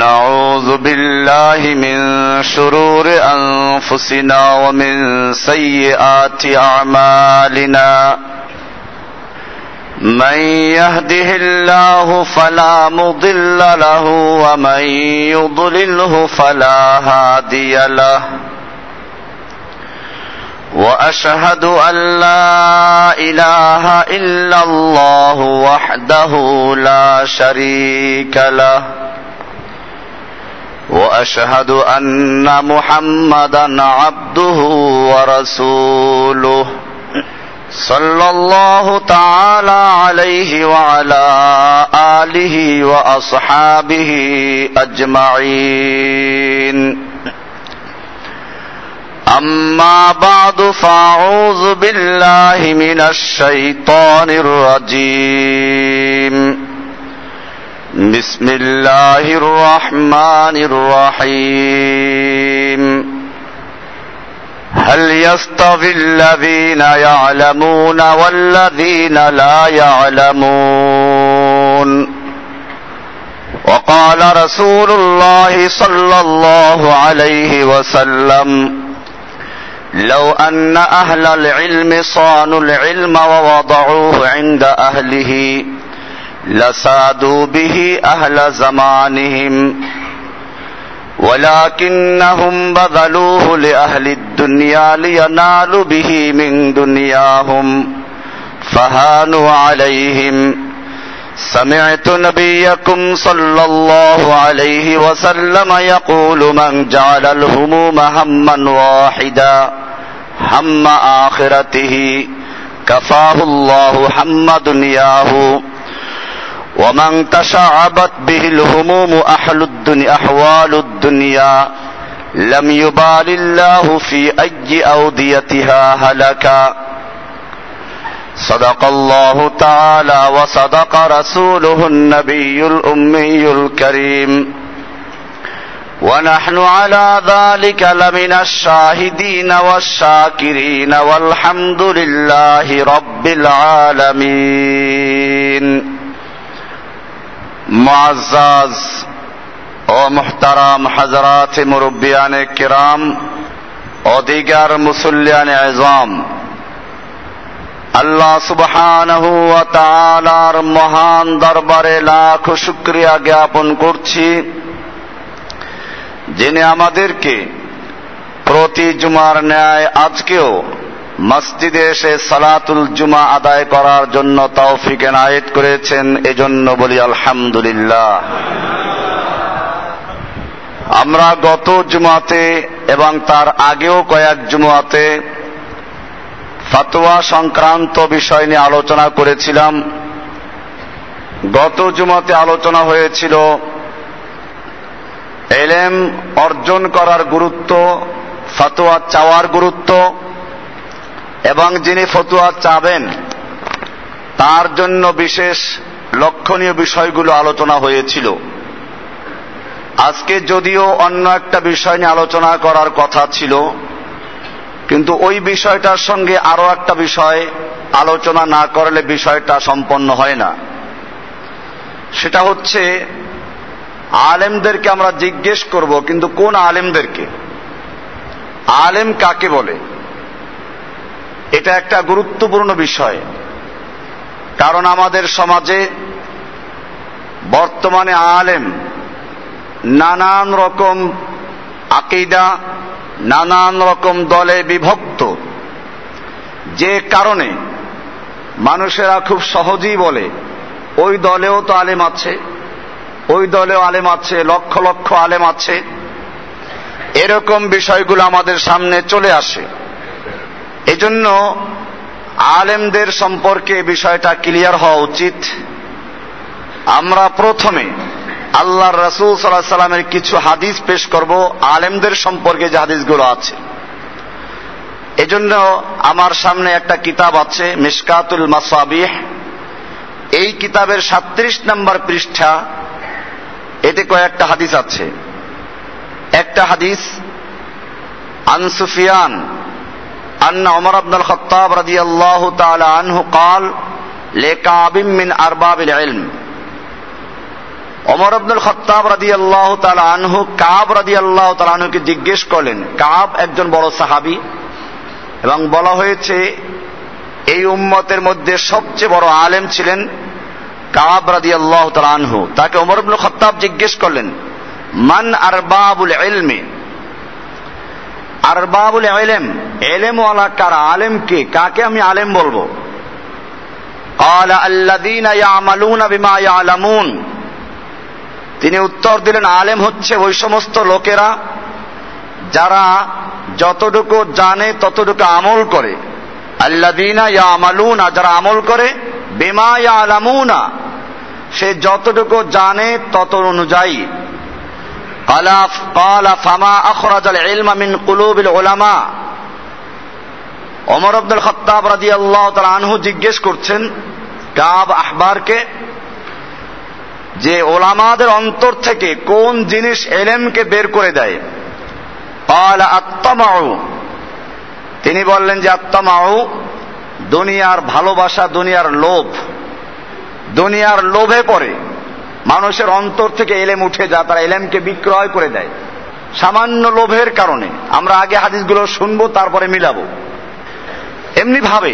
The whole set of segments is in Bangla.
ونعوذ بالله من شرور أنفسنا ومن سيئات أعمالنا. من يهده الله فلا مضل له ومن يضلله فلا هادي له. وأشهد أن لا إله إلا الله وحده لا شريك له. وأشهد أن محمدا عبده ورسوله صلى الله تعالى عليه وعلى آله وأصحابه أجمعين. أما بعد فأعوذ بالله من الشيطان الرجيم. بسم الله الرحمن الرحيم. هل يستوي الذين يعلمون والذين لا يعلمون؟ وقال رسول الله صلى الله عليه وسلم لو أن أهل العلم صانوا العلم ووضعوه عند أهله لسادوا به أهل زمانهم. ولكنهم بذلوه لأهل الدنيا لينالوا به من دنياهم. فهانوا عليهم. سمعت نبيكم صلى الله عليه وسلم يقول من جعل الهموم هما واحدا هم آخرته. كفاه الله هم دنياه. ومن تشعبت به الهموم أحل الدنيا أحوال الدنيا. لم يبال الله في أي أوديتها هلكا. صدق الله تعالى وصدق رسوله النبي الأمي الكريم. ونحن على ذلك لمن الشاهدين والشاكرين والحمد لله رب العالمين. معزز ও মুহতারাম হাজরাত মুরব্বিয়ানে কিরাম ও দিগার মুসল্লিয়ানে আজম আল্লাহ সুবহানাহু ওয়া তাআলার মহান দরবারে লাখ শুকরিয়া জ্ঞাপন করছি যিনি আমাদেরকে প্রতি জুমার ন্যায় আজকেও মসজিদে এসে সালাতুল জুমা আদায় করার জন্য তৌফিক এনায়েত করেছেন, এজন্য বলি আলহামদুলিল্লাহ। আমরা গত জুমাতে এবং তার আগেও কয়েক জুমাতে ফাতোয়া সংক্রান্ত বিষয় নিয়ে আলোচনা করেছিলাম। গত জুমাতে আলোচনা হয়েছিল এলেম অর্জন করার গুরুত্ব, ফাতোয়া চাওয়ার গুরুত্ব এবং যিনি ফতুয়া চাবেন, তার জন্য বিশেষ লক্ষণীয় বিষয়গুলো আলোচনা হয়েছিল। আজকে যদিও অন্য একটা বিষয় নিয়ে আলোচনা করার কথা ছিল, কিন্তু ওই বিষয়টার সঙ্গে আরও একটা বিষয় আলোচনা না করলে বিষয়টা সম্পন্ন হয় না। সেটা হচ্ছে, আলেমদেরকে আমরা জিজ্ঞেস করব, কিন্তু কোন আলেমদেরকে? আলেম কাকে বলে? এটা একটা গুরুত্বপূর্ণ বিষয়। কারণ আমাদের সমাজে বর্তমানে আলেম নানান রকম আকিদা, নানান রকম দলে বিভক্ত। যে কারণে মানুষেরা খুব সহজেই বলে, ওই দলেও তো আলেম আছে, ওই দলেও আলেম আছে, লক্ষ লক্ষ আলেম আছে। এরকম বিষয়গুলো আমাদের সামনে চলে আসে। এজন্য আলেমদের সম্পর্কে বিষয়টা ক্লিয়ার হওয়া উচিত। আমরা প্রথমে আল্লাহর রসুল সাল্লাহ সাল্লামের কিছু হাদিস পেশ করব, আলেমদের সম্পর্কে যে হাদিসগুলো আছে। এজন্য আমার সামনে একটা কিতাব আছে, মিসকাতুল মাসাবিহ। এই কিতাবের সাত্রিশ নম্বর পৃষ্ঠা, এতে কয়েকটা হাদিস আছে। একটা হাদিস, আন সুফিয়ান أن عمر بن الخطاب رضي الله تعالى عنه قال لكعب من أرباب العلم অমর আব্দুল খত্তাব রাদি আল্লাহ তালা আনহু কাব রাদি আল্লাহ তালা আনহুকে জিজ্ঞেস করলেন কাব একজন বড় সাহাবি এবং বলা হয়েছে এই উম্মতের মধ্যে সবচেয়ে বড় আলেম ছিলেন কাব রাদি আল্লাহ তালা আনহু তাকে অমর আব্দুল খত্তাব জিজ্ঞেস করলেন মান আরবাবুল এলমে আর বাবুল এলেম এলেম ওয়ালা কার? আলেম কে? কাকে আমি আলেম বলব? তিনি উত্তর দিলেন, আলেম হচ্ছে ওই সমস্ত লোকেরা যারা যতটুকু জানে, ততটুকু আমল করে। আল্লাদিনা ইয়া আমালুনা যারা আমল করে, বেমা ইয়া আলামুনা সে যতটুকু জানে, তত অনুযায়ী। কালা ফামা আখরাজ আল ইলমা মিন কুলুবিল উলামা ওমর আব্দুল খত্তাব রাদিয়াল্লাহু তাআলা আনহু জিজ্ঞেস করছেন কাব আহবারকে যে ওলামাদের অন্তর থেকে কোন জিনিস এলেমকে বের করে দেয়। কাল আত্মামাউ তিনি বললেন যে আত্মামাউ দুনিয়ার ভালোবাসা, দুনিয়ার লোভ। দুনিয়ার লোভে পড়ে। মানুষের অন্তর থেকে এলেম উঠে যা তারা এলেমকে বিক্রয় করে দেয় সামান্য লোভের কারণে আমরা আগে হাদিসগুলো শুনবো তারপরে মিলাবো এমনি ভাবে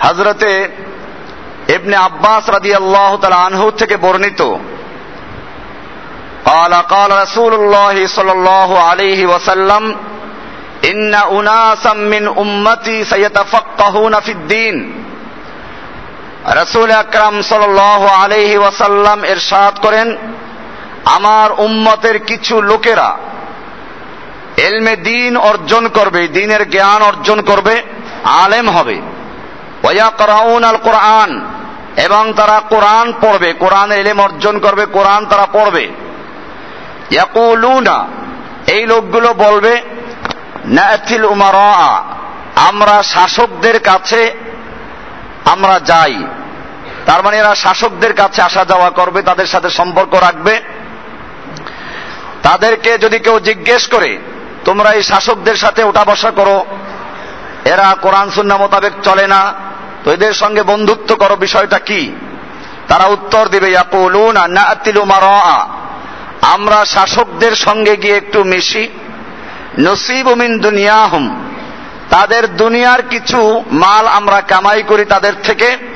হাজরতে ইবনে আব্বাস রাদি আল্লাহ আনহু থেকে বর্ণিত قال قال رسول الله صلى الله عليه وسلم إن أناسا من أمتي سيتفقهون في الدين রসুল আকরাম সাল আলহি ওয়াসাল্লাম এরশাদ করেন, আমার উম্মতের কিছু লোকেরা এলমে দিন অর্জন করবে, দিনের জ্ঞান অর্জন করবে, আলেম হবে। আল কোরআন এবং তারা কোরআন পড়বে, কোরআন এলেম অর্জন করবে, কোরআন তারা পড়বে। এই লোকগুলো বলবে আমরা শাসকদের কাছে আমরা যাই। তার মানে এরা শাসকদের কাছে আসা যাওয়া করবে, তাদের সাথে সম্পর্ক রাখবে। তাদেরকে যদি কেউ জিজ্ঞেস করে, তোমরা এই শাসকদের সাথে ওঠা বসা করো? এরা কোরআন সুন্না মোতাবেক চলে না। তো এদের সঙ্গে বন্ধুত্ব করো, বিষয়টা কি? তারা উত্তর দিবে আমরা শাসকদের সঙ্গে গিয়ে একটু মিশি। নসিব উমিন দুনিয়াহুম। তাদের দুনিয়ার কিছু মাল আমরা কামাই করি তাদের থেকে।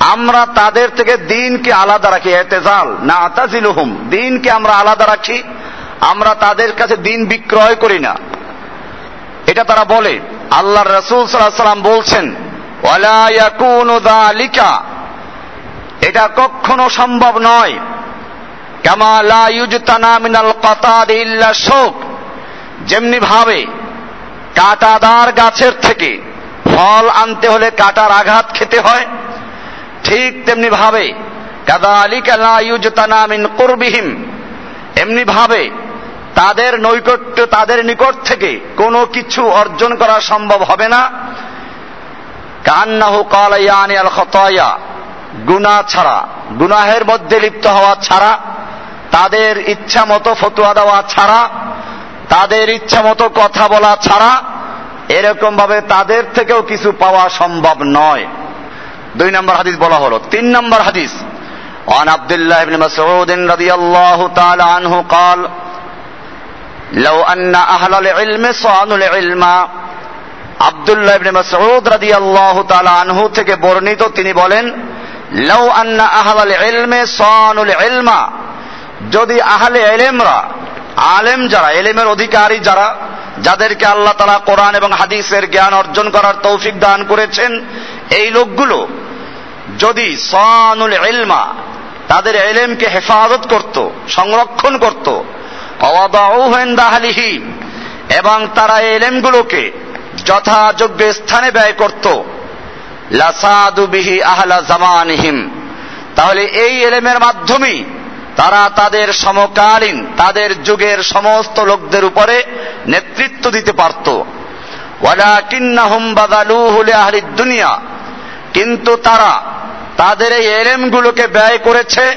আমরা তাদের থেকে দিনকে আলাদা রাখি, এতেজাল। না আতাজিলুহুম দিনকে আমরা আলাদা রাখি, আমরা তাদের কাছে দিন বিক্রয় করি না। এটা তারা বলে। আল্লাহ রসুল সাল্লাম বলছেন এটা কখনো সম্ভব নয়। মিনাল শোক। যেমনি ভাবে কাটাদার গাছের থেকে ফল আনতে হলে কাটার আঘাত খেতে হয়। ঠিক তেমনি ভাবে করবিহীম। এমনি ভাবে, তাদের নৈকট্য তাদের নিকট থেকে কোনো কিছু অর্জন করা সম্ভব হবে না। কান্নাহু কালায়ানি আল খতয়া। গুনা ছাড়া, গুনাহের মধ্যে লিপ্ত হওয়া ছাড়া, তাদের ইচ্ছা মতো ফতুয়া দেওয়া ছাড়া, তাদের ইচ্ছা মতো কথা বলা ছাড়া এরকম ভাবে তাদের থেকেও কিছু পাওয়া সম্ভব নয় দুই নম্বর হাদিস বলা হলো তিন নম্বর হাদিস عن عبد الله بن مسعود رضي الله تعالى عنه قال لو أن أهل العلم صانوا العلم আব্দুল্লাহ ইবনে মাসউদ রাদিয়াল্লাহু তাআলা আনহু থেকে বর্ণিত তিনি বলেন লাউ আন্না আহলাল ইলমে সানুল ইলমা যদি আহলে ইলমরা আলেম যারা এলেমের অধিকারী যারা যাদেরকে আল্লাহ তালা কোরআন এবং হাদিসের জ্ঞান অর্জন করার তৌফিক দান করেছেন, এই লোকগুলো যদি সানুল এলমা তাদের এলেমকে হেফাজত করত, সংরক্ষণ করত অবাদাহিহি এবং তারা এলেমগুলোকে যথাযোগ্য স্থানে ব্যয় করত, লাসাদু বিহি আহলা জামানহিম। তাহলে এই এলেমের মাধ্যমেই তারা তাদের সমকালীন, তাদের যুগের সমস্ত লোকদের উপরে নেতৃত্ব দিতে পারত। দুনিয়া। কিন্তু তারা তাদের এই এলেমগুলোকে ব্যয় করেছে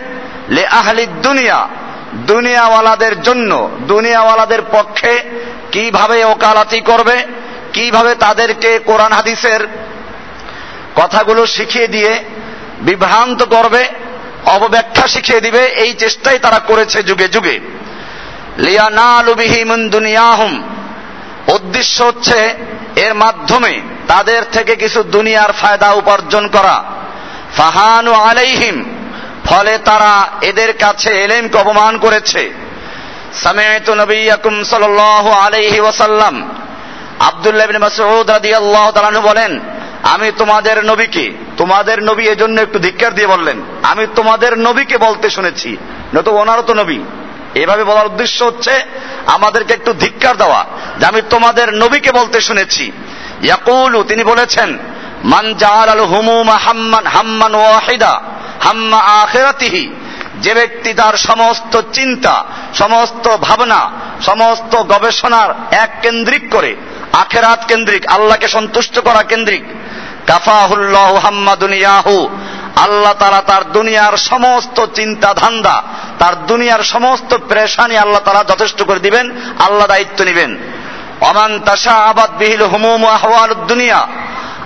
লে আহলি দুনিয়া। দুনিয়াওয়ালাদের জন্য, দুনিয়াওয়ালাদের পক্ষে কীভাবে ওকালাতি করবে, কীভাবে তাদেরকে কোরআন হাদিসের কথাগুলো শিখিয়ে দিয়ে বিভ্রান্ত করবে অবব্যাখ্যা শিখিয়ে দিবে, এই চেষ্টাই তারা করেছে যুগে যুগে। দুনিয়াহুম। উদ্দেশ্য হচ্ছে এর মাধ্যমে তাদের থেকে কিছু দুনিয়ার ফায়দা উপার্জন করা। ফাহানু আলাইহিম। ফলে তারা এদের কাছে এলেমকে অপমান করেছে। সামিআতু নবিয়াকুম সাল্লাল্লাহু আলাইহি ওয়াসাল্লাম। আব্দুল্লাহ ইবনে মাসউদ রাদিয়াল্লাহু তাআলা বলেন, আমি তোমাদের নবীকে, তোমাদের নবী এজন্য একটু ধিক্কার দিয়ে বললেন। আমি তোমাদের নবীকে বলতে শুনেছি। নয়তো ওনারও তো নবী। এভাবে বলার উদ্দেশ্য হচ্ছে, আমাদেরকে একটু ধিক্কার দেওয়া যে আমি তোমাদের নবীকে বলতে শুনেছি। ইয়াকুলু, তিনি বলেছেন, মান আল হুমুমা হাম্মান হাম্মান ওয়াহিদা, হাম্মা আখেরাতিহি। যে ব্যক্তি তার সমস্ত চিন্তা, সমস্ত ভাবনা, সমস্ত গবেষণার এক কেন্দ্রিক করে, আখেরাত কেন্দ্রিক, আল্লাহকে সন্তুষ্ট করা কেন্দ্রিক, কাফাহুল্লাহ হাম্মা দুনিয়াহু আল্লাহ তারা তার দুনিয়ার সমস্ত চিন্তা ধান্দা তার দুনিয়ার সমস্ত প্রেশানি আল্লাহ তারা যথেষ্ট করে দিবেন, আল্লাহ দায়িত্ব নেবেন। অমান তাসা আবাদ বিহিল হুমুম আহওয়াল দুনিয়া,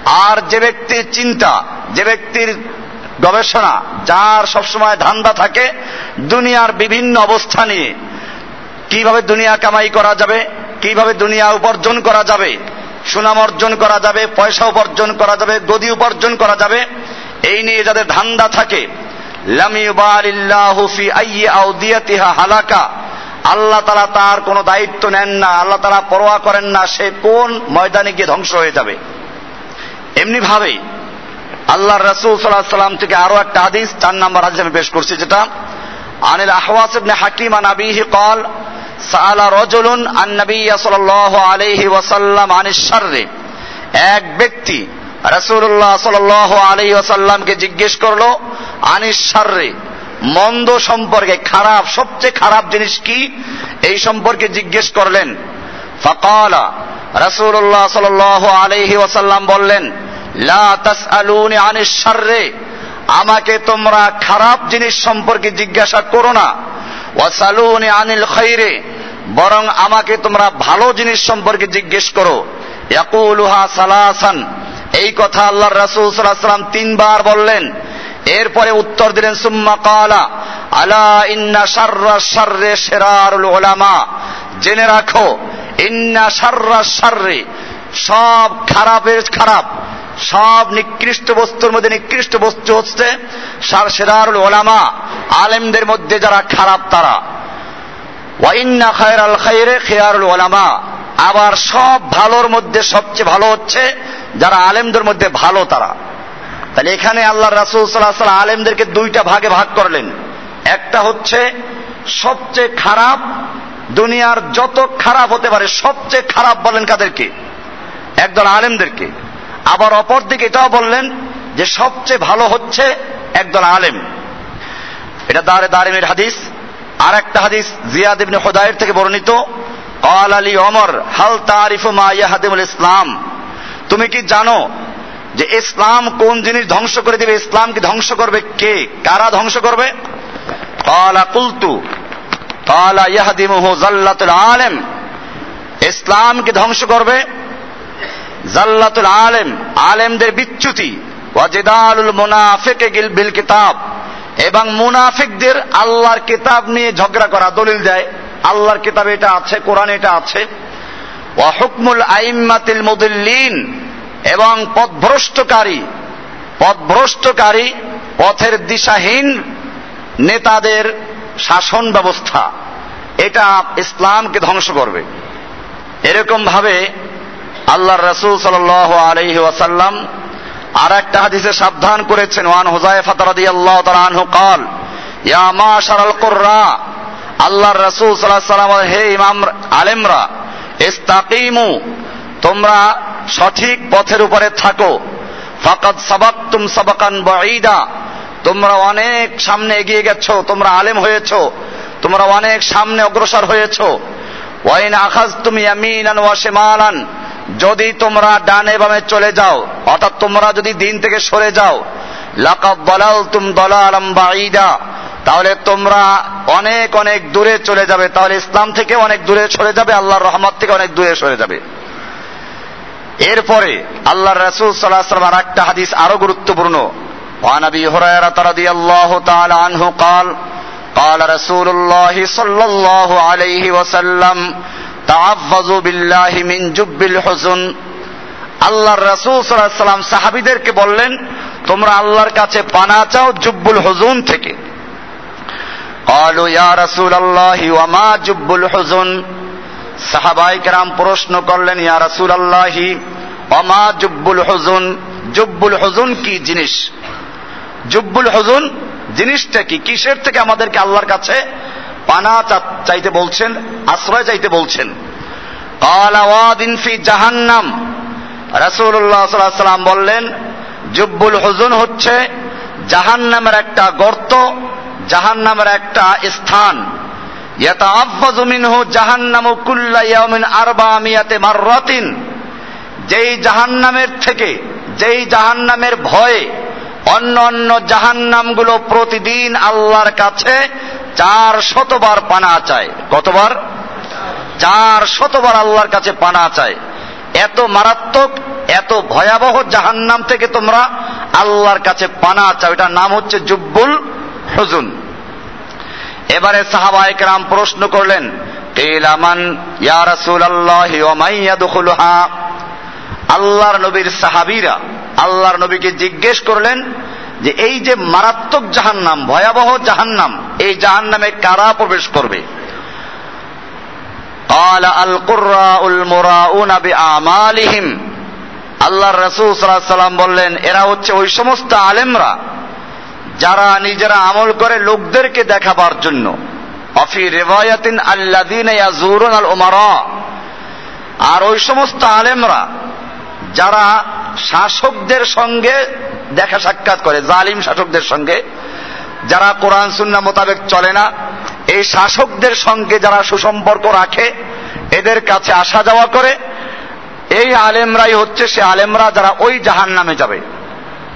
আর যে ব্যক্তির চিন্তা, যে ব্যক্তির গবেষণা, যার সবসময় ধান্দা থাকে, দুনিয়ার বিভিন্ন অবস্থা নিয়ে, কীভাবে দুনিয়া কামাই করা যাবে, কীভাবে দুনিয়া উপার্জন করা যাবে, সুনাম অর্জন করা যাবে, পয়সা উপার্জন করা যাবে, গদি উপার্জন করা যাবে এই নিয়ে যাদের ধান্দা থাকে হালাকা আল্লাহ তারা তার কোনো দায়িত্ব নেন না আল্লাহ তারা পরোয়া করেন না সে কোন ময়দানে গিয়ে ধ্বংস হয়ে যাবে এমনি ভাবে আল্লাহ রসুল সাল্লাহ সাল্লাম থেকে আরো একটা হাদিস চার নাম্বার হাদিস আমি পেশ করছি যেটা আনিল আহওয়াস ইবনে হাকিম আন আবিহি قال سأل رجل عن النبي صلى الله عليه وسلم عن الشر এক ব্যক্তি রাসূলুল্লাহ সাল্লাল্লাহু আলাইহি ওয়াসাল্লামকে জিজ্ঞেস করল, আনিস শাররে, মন্দ সম্পর্কে খারাপ, সবচেয়ে খারাপ জিনিস কি? এই সম্পর্কে জিজ্ঞেস করলেন। ফাকালা, রাসূলুল্লাহ সাল্লাল্লাহু আলাইহি ওয়াসাল্লাম বললেন, লা তাসআলুনি আনিস শাররে, আমাকে তোমরা খারাপ জিনিস সম্পর্কে জিজ্ঞাসা করো না। ওয়াসালুনি আনিল খাইরে, বরং আমাকে তোমরা ভালো জিনিস সম্পর্কে জিজ্ঞেস করো। ইয়াকুলুহা সালাসান এই কথা আল্লাহর রাসূল সাল্লাম তিনবার বললেন। এরপরে উত্তর দিলেন, সুম্মা কালা আলা ইন্না শাররা শাররে শিরারুল উলামা। জেনে রাখো, ইন্না শাররা শাররে, সব খারাপের খারাপ, সব নিকৃষ্ট বস্তুর মধ্যে নিকৃষ্ট বস্তু হচ্ছে সার সেরারুল ওলামা আলেমদের মধ্যে যারা খারাপ তারা। ওয়াইন্না খায়ের আল খাইরে খেয়ারুল ওলামা আবার সব ভালোর মধ্যে সবচেয়ে ভালো হচ্ছে যারা আলেমদের মধ্যে ভালো তারা। তাহলে এখানে আল্লাহ রাসুল সাল্লাহ সাল্লাহ আলেমদেরকে দুইটা ভাগে ভাগ করলেন। একটা হচ্ছে, সবচেয়ে খারাপ দুনিয়ার যত খারাপ হতে পারে, সবচেয়ে খারাপ বলেন কাদেরকে? একদল আলেমদেরকে। আবার অপর দিকে এটাও বললেন যে সবচেয়ে ভালো হচ্ছে একদল আলেম। এটা দারে দারিমের হাদিস। আর একটা হাদিস জিয়া দেবিন হোদায়ের থেকে বর্ণিত। কল আলী অমর হাল তারিফ মা ইয়াহাদিমুল ইসলাম? তুমি কি জানো যে ইসলাম কোন জিনিস ধ্বংস করে দিবে? ইসলাম কি ধ্বংস করবে কে? কারা ধ্বংস করবে? কালা কুলতু কালা জাল্লাতুল আলেম। ইসলামকে ধ্বংস করবে? জাল্লাতুল আলেম, আলেমদের বিচ্যুতি। ওয়াজেদালুল মুনাফিক বিল কিতাব। এবং মুনাফিকদের আল্লাহর কিতাব নিয়ে ঝগড়া করা, দলিল দেয়। আল্লাহর কিতাবে এটা আছে, কোরআন এটা আছে। ওয়াহুকমুল আইম্মাতিল মুদুল্লিন, এবং পথভ্রষ্টকারী পথভ্রষ্টকারী পথের দিশাহীন নেতাদের শাসন ব্যবস্থা। এটা ইসলামকে ধ্বংস করবে। এরকম ভাবে আল্লাহ রসুল সাল আলহি ওয়াসাল্লাম আর একটা হাদিসে সাবধান করেছেন। ওয়ান হুজাইফা রাদি আল্লাহ তালানহু কাল, ইয়া মা শারাল আল্লাহ রসুল সাল্লাহ সাল্লাম হে ইমাম আলেমরা তোমরা সঠিক পথের উপরে থাকো। ফাকাদ সাবাকতুম সাবাকান বাঈদা, তোমরা অনেক সামনে এগিয়ে গেছো, তোমরা আলেম হয়েছো, তোমরা অনেক সামনে অগ্রসর হয়েছো। ওয়াইন আখাজ তুমি আমিনান ওয়াশেমালান যদি তোমরা ডানে বামে চলে যাও, অর্থাৎ তোমরা যদি দিন থেকে সরে যাও লাকাব দলাল তুম দলালাম বাঈদা। তাহলে তোমরা অনেক অনেক দূরে চলে যাবে তাহলে ইসলাম থেকে অনেক দূরে সরে যাবে আল্লাহর রহমত থেকে অনেক দূরে সরে যাবে এরপরে আল্লাহ রসুল সাল্লাহ সাল্লাম আর একটা হাদিস আরো গুরুত্বপূর্ণ وعن ابي هريره رضي الله تعالى عنه قال قال رسول الله صلى الله عليه وسلم تعوذوا بالله من جب الحزن আল্লাহর রসুল সাল্লাহ সাল্লাম সাহাবিদেরকে বললেন তোমরা আল্লাহর কাছে পানা চাও জুব্বুল হুজুন থেকে قالوا يا رسول الله وما جب الحزن সাহাবাই কেরাম প্রশ্ন করলেন ইয়া রাসুল আল্লাহি অমা জুব্বুল হুজুন জুব্বুল হুজুন কি জিনিস জুব্বুল হুজুন জিনিসটা কি কিসের থেকে আমাদেরকে আল্লাহর কাছে পানা চাইতে বলছেন আশ্রয় চাইতে বলছেন কালাওয়াদিন ফি জাহান্নাম রাসূলুল্লাহ সাল্লাল্লাহু সাল্লাম বললেন জুব্বুল হুজুন হচ্ছে জাহান্নামের একটা গর্ত জাহান্নামের একটা স্থান। যেই জাহান্নামের থেকে, যেই জাহান্নামের ভয়ে অন্য অন্য জাহান্নামগুলো প্রতিদিন আল্লাহর কাছে চার শতবার পানা চায়। কতবার? চার শতবার আল্লাহর কাছে পানা চায়। এত মারাত্মক, এত ভয়াবহ জাহান্নাম থেকে তোমরা আল্লাহর কাছে পানা চাও। এটার নাম হচ্ছে জুব্বুল হুজুন এবারে সাহাবায়ে কেরাম প্রশ্ন করলেন কেলামান ইয়া রাসূলুল্লাহি ওয়া মাইয়াদখুলুহা আল্লাহর নবীর সাহাবীরা আল্লাহর নবীকে জিজ্ঞেস করলেন যে এই যে মারাত্মক জাহান্নাম ভয়াবহ জাহান্নাম এই জাহান্নামে কারা প্রবেশ করবে قال القراء المراؤون بأعمالهم আল্লাহর রাসূল সাল্লাল্লাহু আলাইহি সাল্লাম বললেন এরা হচ্ছে ওই সমস্ত আলেমরা যারা নিজেরা আমল করে লোকদেরকে দেখাবার জন্য। অফি রেওয়ায়াতিন আল্লাদিন ইয়াজুরুন আল উমারা আর ওই সমস্ত আলেমরা যারা শাসকদের সঙ্গে দেখা সাক্ষাৎ করে, জালিম শাসকদের সঙ্গে, যারা কোরআন সুন্না মোতাবেক চলে না, এই শাসকদের সঙ্গে যারা সুসম্পর্ক রাখে, এদের কাছে আসা যাওয়া করে, এই আলেমরাই হচ্ছে সে আলেমরা যারা ওই জাহান নামে যাবে।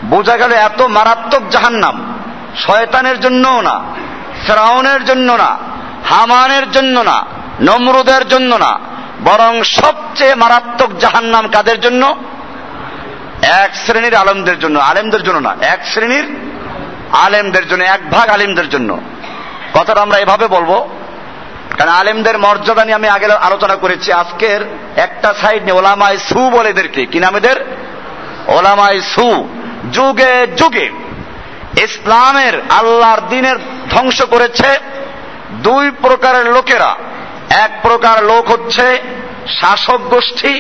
বোঝা গেল এত মারাত্মক জাহান্নাম। শয়তানের জন্যও না, ফেরাউনের জন্য না, হামানের জন্য না, নমরুদের জন্য না, বরং সবচেয়ে মারাত্মক জাহান্নাম কাদের জন্য? এক শ্রেণির আলেমদের জন্য আলেমদের জন্য না, এক শ্রেণির আলেমদের জন্য, এক ভাগ আলেমদের জন্য। কথাটা আমরা এভাবে বলব, কারণ আলেমদের মর্যাদা নিয়ে আমি আগে আলোচনা করেছি, আজকের একটা সাইড নিয়ে ওলামায় সু বলে এদেরকে, কি নাম এদের? ওলামায় সু, যুগে যুগে। ইসলামের আল্লাহর দিনের ধ্বংস করেছে দুই প্রকারের লোকেরা। এক প্রকার লোক হচ্ছে শাসক গোষ্ঠী,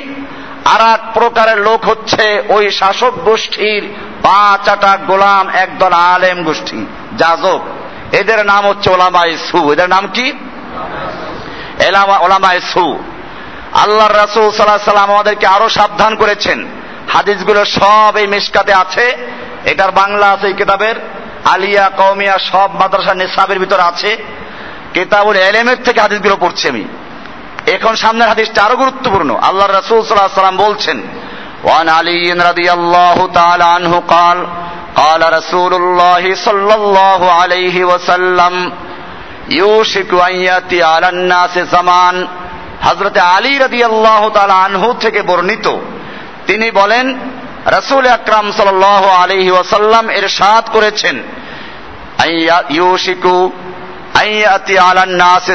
আর এক প্রকারের লোক হচ্ছে ওই শাসক গোষ্ঠীর পাঁচ আটা গোলাম, একদল আলেম গোষ্ঠী, যাজক। এদের নাম হচ্ছে ওলামাই সু। এদের নাম কি? ওলামাই সু। আল্লাহ রাসুল সাল্লাহ সাল্লাম আমাদেরকে আরও সাবধান করেছেন। হাদিসগুলো সব এই মিসকাতে আছে। এটার বাংলা আছে এই কিতাবের আলিয়া কৌমিয়া সব মাদ্রাসা নিসাবের ভিতরে আছে কেতাবুল এলেমের থেকে হাদিসগুলো পড়ছি আমি এখন সামনের হাদিসটা আরো গুরুত্বপূর্ণ আল্লাহ রাসূল সাল্লাল্লাহু আলাইহি সাল্লাম বলছেন ওয়ান আলী রাদিয়াল্লাহু তাআলা আনহু قال قال رسول الله صلى الله عليه وسلم يوشك أن يأتي على الناس زمان হযরতে আলী রাদিয়াল্লাহু তাআলা আনহু থেকে বর্ণিত তিনি বলেন রাসূল আকরাম সাল্লাল্লাহু আলাইহি ওয়াসাল্লাম ইরশাদ করেছেন ইউশিকু আইয়াতি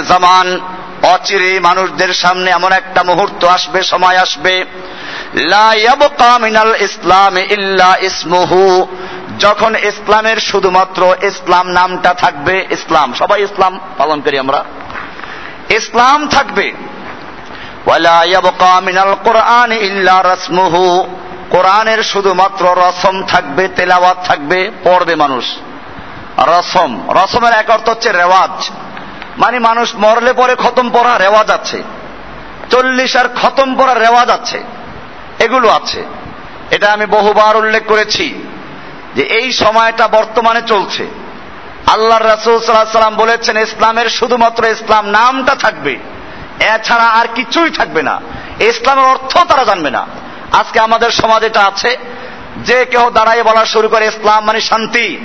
জামান। অচিরে মানুষদের সামনে এমন একটা মুহূর্ত আসবে, সময় আসবে। মিনাল ইসলাম ইল্লা ইসমুহু। যখন ইসলামের শুধুমাত্র ইসলাম নামটা থাকবে, ইসলাম, সবাই ইসলাম পালন করি আমরা। ইসলাম থাকবে। ওয়ালা ইয়াবকা মিনাল কোরআন ইল্লা রাসমুহু। কোরআনের শুধুমাত্র রসম থাকবে, তেলাওয়াত থাকবে, পড়বে মানুষ। রসম। রসমের এক অর্থ হচ্ছে রেওয়াজ। মানে মানুষ মরলে পরে খতম পড়া রেওয়াজ আছে। চল্লিশ আর খতম পড়ার রেওয়াজ আছে। এগুলো আছে। এটা আমি বহুবার উল্লেখ করেছি যে এই সময়টা বর্তমানে চলছে। আল্লাহ রাসুল সাল্লাহ সাল্লাম বলেছেন, ইসলামের শুধুমাত্র ইসলাম নামটা থাকবে। এছাড়া আর কিছুই থাকবে না। ইসলামের অর্থ তারা জানবে না। আজকে আমাদের সমাজ এটা আছে, যে কেউ দাঁড়াই বলা শুরু করে, ইসলাম মানে শান্তি।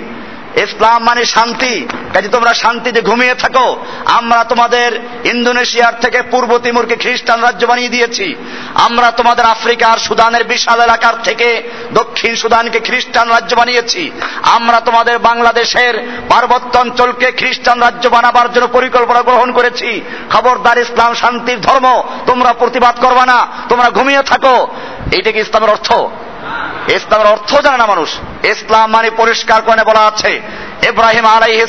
ইসলাম মানে শান্তি। কাজে তোমরা শান্তিতে ঘুমিয়ে থাকো। আমরা তোমাদের ইন্দোনেশিয়ার থেকে পূর্ব তিমুরকে খ্রিস্টান রাজ্য বানিয়ে দিয়েছি। আমরা তোমাদের আফ্রিকার সুদানের বিশাল এলাকার থেকে দক্ষিণ সুদানকে খ্রিস্টান রাজ্য বানিয়েছি। আমরা তোমাদের বাংলাদেশের পার্বত্য অঞ্চলকে খ্রিস্টান রাজ্য বানাবার জন্য পরিকল্পনা গ্রহণ করেছি। খবরদার ইসলাম শান্তির ধর্ম, তোমরা প্রতিবাদ করবা না, তোমরা ঘুমিয়ে থাকো। এইটা কি ইসলামের অর্থ। ইসলামের অর্থ জানে না মানুষ। ইসলাম মানে পরিষ্কার করে বলা আছে। ইব্রাহিম আলাইহি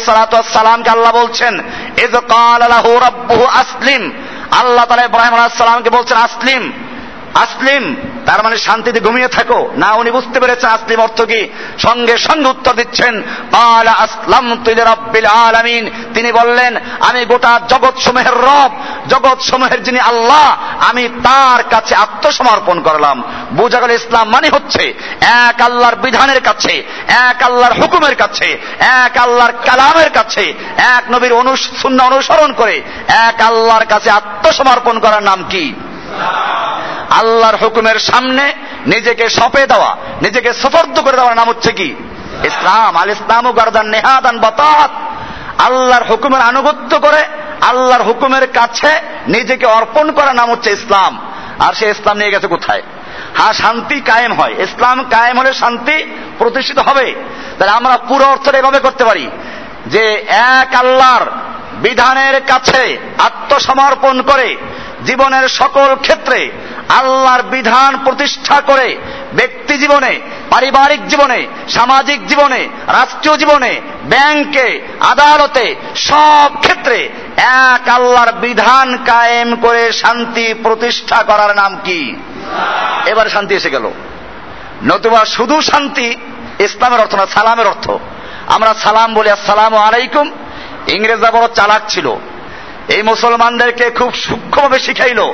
সালামকে আল্লাহ বলছেন ইজ কাল লাহু রাব্বুহু আসলিম। আল্লাহ তাআলা ইব্রাহিম আলাইহিস সালামকে বলছেন, আসলিম। আসলিম, তার মানে শান্তিতে ঘুমিয়ে থাকো। না, উনি বুঝতে পেরেছেন আসলিম অর্থ কি। সঙ্গে সঙ্গে উত্তর দিচ্ছেন আলামিন। তিনি বললেন, আমি গোটা জগৎ সমূহের রব জগৎ সমূহের যিনি আল্লাহ, আমি তার কাছে আত্মসমর্পণ করলাম। বোঝা গেল ইসলাম মানে হচ্ছে এক আল্লাহর বিধানের কাছে, এক আল্লাহর হুকুমের কাছে, এক আল্লাহর কালামের কাছে, এক নবীর অনুসন্না অনুসরণ করে এক আল্লাহর কাছে আত্মসমর্পণ করার নাম কি? আল্লাহর হুকুমের সামনে নিজেকে সপে দেওয়া, নিজেকে সফর্দ করে দেওয়ার নাম হচ্ছে কি? ইসলাম। আল ইসলাম ও গার্দান নেহাদান বাতাত। আল্লাহর হুকুমের আনুগত্য করে, আল্লাহর হুকুমের কাছে নিজেকে অর্পণ করার নাম হচ্ছে ইসলাম। আর সে ইসলাম নিয়ে গেছে কোথায়? হ্যাঁ শান্তি কায়েম হয়। ইসলাম কায়েম হলে শান্তি প্রতিষ্ঠিত হবে। তাহলে আমরা পুরো অর্থটা এভাবে করতে পারি যে এক আল্লাহর বিধানের কাছে আত্মসমর্পণ করে জীবনের সকল ক্ষেত্রে আল্লাহর বিধান প্রতিষ্ঠা করে ব্যক্তি জীবনে, পারিবারিক জীবনে, সামাজিক জীবনে, রাষ্ট্রীয় জীবনে, ব্যাংকে, আদালতে, সব ক্ষেত্রে এক আল্লাহর বিধান কায়েম করে শান্তি প্রতিষ্ঠা করার নাম কি? এবার শান্তি এসে গেল। নতুবা শুধু শান্তি ইসলামের অর্থ না, সালামের অর্থ। আমরা সালাম বলি, আসসালাম আলাইকুম। ইংরেজরা বড় চালাক ছিল। এই মুসলমানদেরকে খুব সূক্ষ্মভাবে শিখাইল।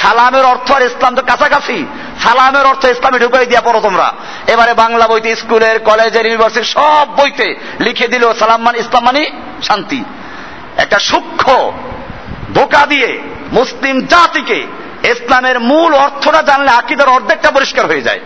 সালামের অর্থ আর ইসলাম তো কাছাকাছি। সালামের অর্থ ইসলামে ঢুকাই দিয়া পড়ো তোমরা। এবারে বাংলা বইতে স্কুলের, কলেজের, ইউনিভার্সিটির সব বইতে লিখে দিল সালাম মানে ইসলাম মানে শান্তি। একটা সূক্ষ্ম ধোকা দিয়ে মুসলিম জাতিকে ইসলামের মূল অর্থটা জানলে আকিদের অর্ধেকটা পরিষ্কার হয়ে যায়।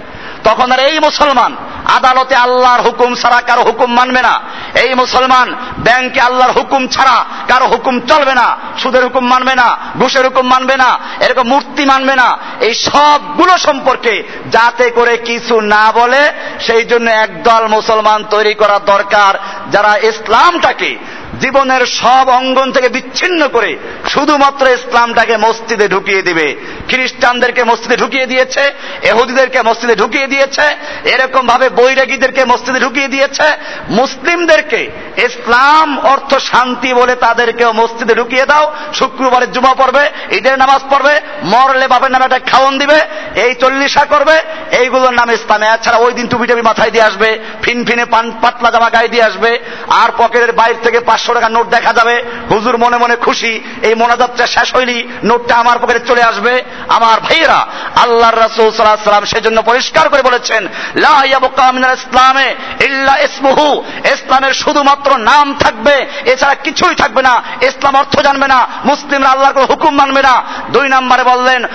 তখন আর এই মুসলমান আদালতে আল্লাহর হুকুম ছাড়া কারও হুকুম মানবে না। এই মুসলমান ব্যাংকে আল্লাহর হুকুম ছাড়া কারও হুকুম চলবে না। সুদের হুকুম মানবে না, ঘুষের হুকুম মানবে না, এরকম মূর্তি মানবে না। এই সবগুলো সম্পর্কে যাতে করে কিছু না বলে, সেই জন্য একদল মুসলমান তৈরি করা দরকার, যারা ইসলামটাকে জীবনের সব অঙ্গন থেকে বিচ্ছিন্ন করে শুধুমাত্র ইসলামটাকে মসজিদে ঢুকিয়ে দিবে। খ্রিস্টানদেরকে মসজিদে ঢুকিয়ে দিয়েছে, এহুদিদেরকে মসজিদে ঢুকিয়ে দিয়েছে এরকম ভাবে বৈরাগীদেরকে মসজিদে ঢুকিয়ে দিয়েছে। মুসলিমদেরকে ইসলাম, অর্থ, শান্তি বলে তাদেরকেও মসজিদে ঢুকিয়ে দাও। শুক্রবারে জুমা পড়বে, ঈদের নামাজ পড়বে, মরলে বাপের নামে একটা খাওয়ন দিবে, এই চল্লিশা করবে, এইগুলোর নাম ইসলামে। এছাড়া ওই দিন টুপি টুপি মাথায় দিয়ে আসবে ফিন ফিনে পান পাতলা জামা গায়ে দিয়ে আসবে, আর পকেটের বাইরে থেকে পাঁচশো টাকা নোট দেখা যাবে। হুজুর মনে মনে খুশি, এই মোনাজাতটা শেষ হয়নি, নোটটা আমার পকেটে চলে আসবে। আমার ভাইয়েরা আল্লাহ রাসূল সাল্লাল্লাহু সাল্লাম সেজন্য পরিষ্কার করে বলেছেন, লা ইয়াবকা ইসলামে ইল্লা ইসমুহু। ইসলামের শুধুমাত্র নাম থাকবে, এছাড়া কিছুই থাকবে না। ইসলাম অর্থ জানবে না, মুসলিমরা আল্লাহর কোনো হুকুম মানবে না। দুই নম্বরে বললেন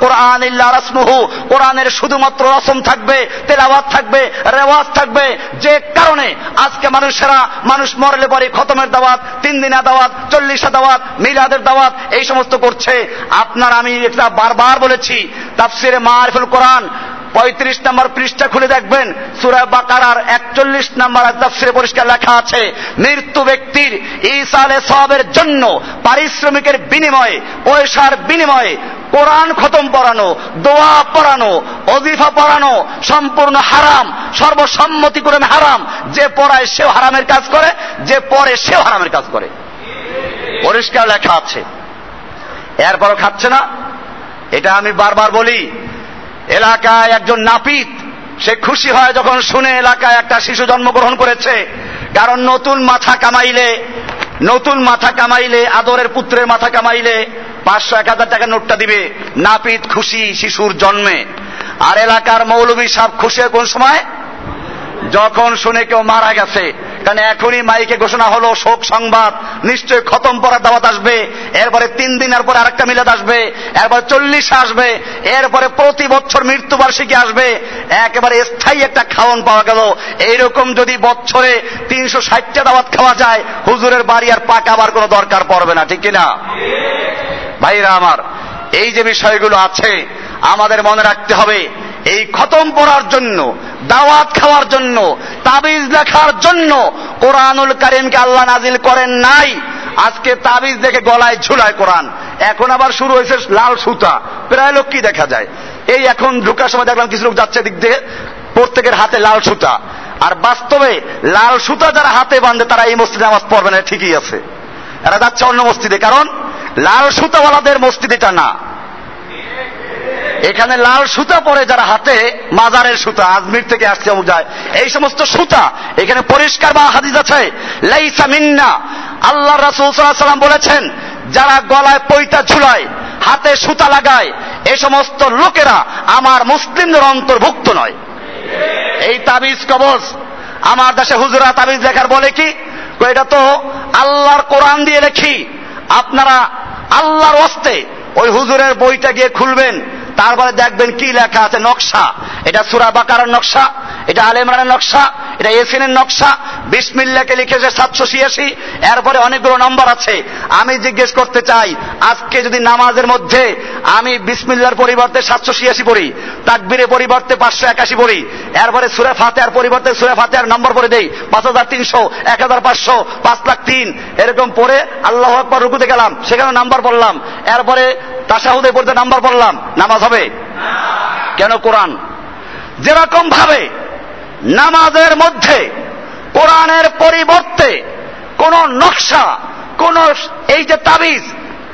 কোরআন ইল্লা রাসমুহু। কোরআনের শুধুমাত্র রসম থাকবে, তেলাওয়াত থাকবে, রেওয়াজ থাকবে। যে কারণে আজকে মানুষেরা, মানুষ মরলে পরে খতমের দাওয়াত, তিন দিনের দাওয়াত চল্লিশা দাওয়াত, মিলাদের দাওয়াত, এই সমস্ত করছে। আপনার আমি এটা বারবার বলেছি, তাফসিরে মারফুল কোরআন পঁয়ত্রিশ নম্বর পৃষ্ঠা খুলে দেখবেন। সুরা বাকারার একচল্লিশ নম্বর তাফসিরে পরিষ্কার লেখা আছে, মৃত্যু ব্যক্তির ইসালে সবের জন্য পারিশ্রমিকের বিনিময়ে, পয়সার বিনিময়ে কোরআন খতম পড়ানো, দোয়া পড়ানো অজিফা পড়ানো সম্পূর্ণ হারাম সর্বসম্মতিক্রমে হারাম। যে পড়ায় সেও হারামের কাজ করে, যে পড়ে সেও হারামের কাজ করে। পরিষ্কার লেখা আছে। এরপরও খাচ্ছে না। এটা আমি বারবার বলি এলাকায় একজন নাপিত, সে খুশি হয় যখন শুনে এলাকায় একটা শিশু জন্মগ্রহণ করেছে। কারণ নতুন মাথা কামাইলে, নতুন মাথা কামাইলে, আদরের পুত্রের মাথা কামাইলে পাঁচশো এক হাজার টাকা নোটটা দিবে। নাপিত খুশি শিশুর জন্মে। আর এলাকার মৌলবী সাহ খুশি কোন সময়? যখন শুনে কেউ মারা গেছে। কারণ এখনই মাইকে ঘোষণা হলো, শোক সংবাদ নিশ্চয় খতম পড়ার দাওয়াত আসবে, এরপরে তিন দিনের পরে আরেকটা মিলাদ আসবে, এরপরে চল্লিশ আসবে, এরপরে প্রতি বছর মৃত্যুবার্ষিকী আসবে, একেবারে স্থায়ী একটা খাওয়ান পাওয়া গেল। এইরকম যদি বছরে তিনশো ষাটটা দাওয়াত খাওয়া যায়, হুজুরের বাড়ি আর পাকাবার কোনো দরকার পড়বে না, ঠিক কিনা? ভাইরা আমার, এই যে বিষয়গুলো আছে, আমাদের মনে রাখতে হবে এই খতম পড়ার জন্য, দাওয়াত খাওয়ার জন্য, তাবিজ লেখার জন্য কোরআনুল করিমকে আল্লাহ নাজিল করেন নাই। আজকে তাবিজ দেখে গলায় ঝুলায় কোরআন। এখন আবার শুরু হয়েছে লাল সুতা। প্রায় লোক কি দেখা যায়। এই এখন ঢুকার সময় দেখলাম কিছু লোক যাচ্ছে দিক দিয়ে, প্রত্যেকের হাতে লাল সুতা। আর বাস্তবে লাল সুতা যারা হাতে বাঁধে, তারা এই মসজিদে নামাজ পড়বে না, ঠিকই আছে। এরা যাচ্ছে অন্য মসজিদে। কারণ, লাল সুতাওয়ালাদের মসজিদ এটা না। এখানে লাল সুতা পরে যারা হাতে মাজারের সুতা, আজমির থেকে আসছে যায়, এই সমস্ত সুতা এখানে পরিষ্কার বা হাদিস আছে। লাইসা মিন্না আল্লাহ রাসূল সাল্লাম বলেছেন, যারা গলায় পৈতা ঝুলায়, হাতে সুতা লাগায় এই সমস্ত লোকেরা আমার মুসলিমদের অন্তর্ভুক্ত নয়। এই তাবিজ কবজ, আমার দেশে হুজুরা তাবিজ লেখার বলে কি? এটা তো আল্লাহর কোরআন দিয়ে লেখি। আপনারা আল্লাহর অস্তে ওই হুজুরের বইটা গিয়ে খুলবেন তারপরে দেখবেন কি লেখা আছে? নকশা। এটা সুরা বাকারের নকশা, এটা আল ইমরানের নকশা, এটা এসিনের নকশা। বিসমিল্লাকে লিখেছে সাতশো ছিয়াশি, এরপরে অনেকগুলো নম্বর আছে। আমি জিজ্ঞেস করতে চাই, আজকে যদি নামাজের মধ্যে আমি বিসমিল্লার পরিবর্তে সাতশো ছিয়াশি পড়ি তাকবীরের পরিবর্তে পাঁচশো একাশি পড়ি, এরপরে সুরে ফাতেহার পরিবর্তে সুরে ফাতেহার নম্বর পড়ে দেই, পাঁচ হাজার তিনশো, এক হাজার পাঁচশো, পাঁচ লাখ তিন, এরকম পড়ে আল্লাহ আকবর রুকুতে গেলাম, সেখানে নাম্বার পড়লাম। এরপরে তাসাহুদে পড়তে নাম্বার পড়লাম, নামাজ হবে? কেন কোরআন? যেরকম ভাবে নামাজের মধ্যে কোরআনের পরিবর্তে কোন নকশা, কোন এই যে তাবিজ,